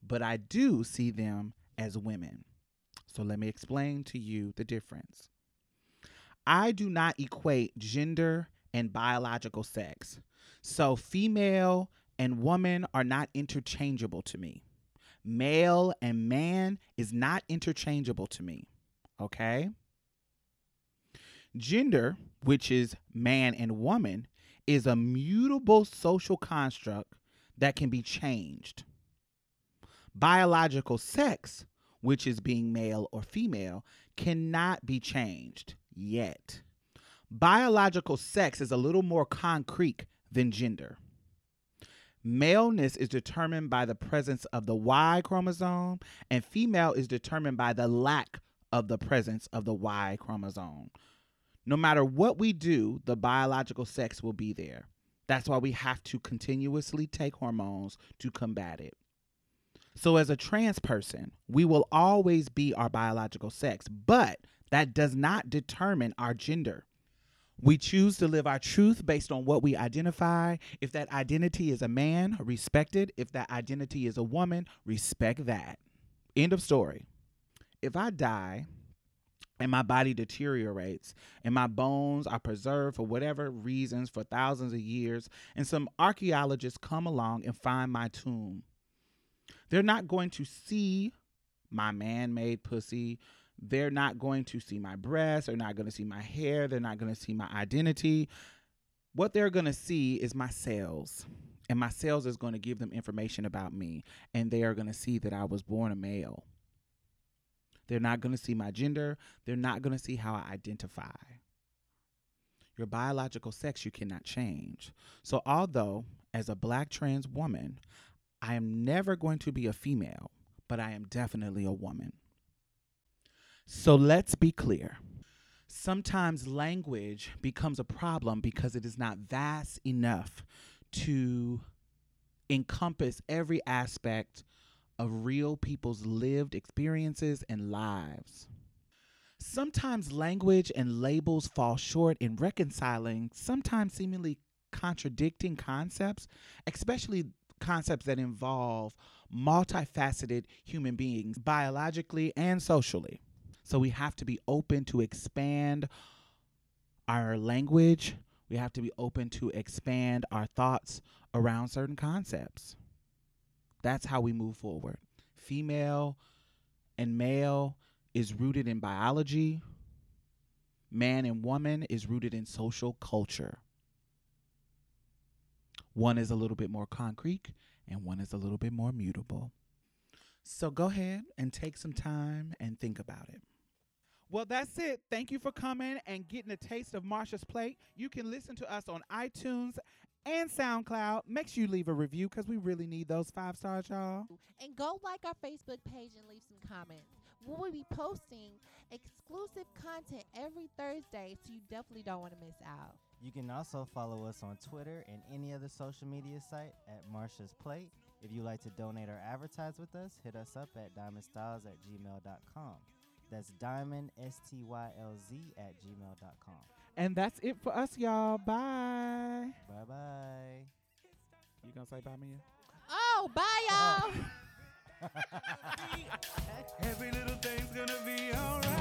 but I do see them as women. So let me explain to you the difference. I do not equate gender and biological sex. So female and woman are not interchangeable to me. Male and man is not interchangeable to me. Okay? Gender, which is man and woman, is a mutable social construct that can be changed. Biological sex which is being male or female, cannot be changed yet. Biological sex is a little more concrete than gender. Maleness is determined by the presence of the Y chromosome, and female is determined by the lack of the presence of the Y chromosome. No matter what we do, the biological sex will be there. That's why we have to continuously take hormones to combat it. So, as a trans person, we will always be our biological sex, but that does not determine our gender. We choose to live our truth based on what we identify. If that identity is a man, respect it. If that identity is a woman, respect that. End of story. If I die and my body deteriorates and my bones are preserved for whatever reasons for thousands of years, and some archaeologists come along and find my tomb, they're not going to see my man made pussy. They're not going to see my breasts. They're not going to see my hair. They're not going to see my identity. What they're going to see is my cells. And my cells is going to give them information about me. And they are going to see that I was born a male. They're not going to see my gender. They're not going to see how I identify. Your biological sex you cannot change. So, although as a black trans woman, I am never going to be a female, but I am definitely a woman. So let's be clear. Sometimes language becomes a problem because it is not vast enough to encompass every aspect of real people's lived experiences and lives. Sometimes language and labels fall short in reconciling sometimes seemingly contradicting concepts, especially concepts that involve multifaceted human beings biologically and socially. So we have to be open to expand our language. We have to be open to expand our thoughts around certain concepts. That's how we move forward. Female and male is rooted in biology. man and woman is rooted in social culture. One is a little bit more concrete and one is a little bit more mutable. So go ahead and take some time and think about it. Well, that's it. Thank you for coming and getting a taste of Marsha's plate. You can listen to us on iTunes and SoundCloud. Make sure you leave a review because we really need those five stars, y'all. And go like our Facebook page and leave some comments. We will be posting exclusive content every Thursday, so you definitely don't want to miss out. You can also follow us on Twitter and any other social media site at Marsha's Plate. If you'd like to donate or advertise with us, hit us up at diamondstylz at gmail.com. That's diamond, S T Y L Z, at gmail.com. And that's it for us, y'all. Bye. Bye bye. You gonna say bye, Mia? Oh, bye, y'all. [laughs] Every little thing's gonna be alright.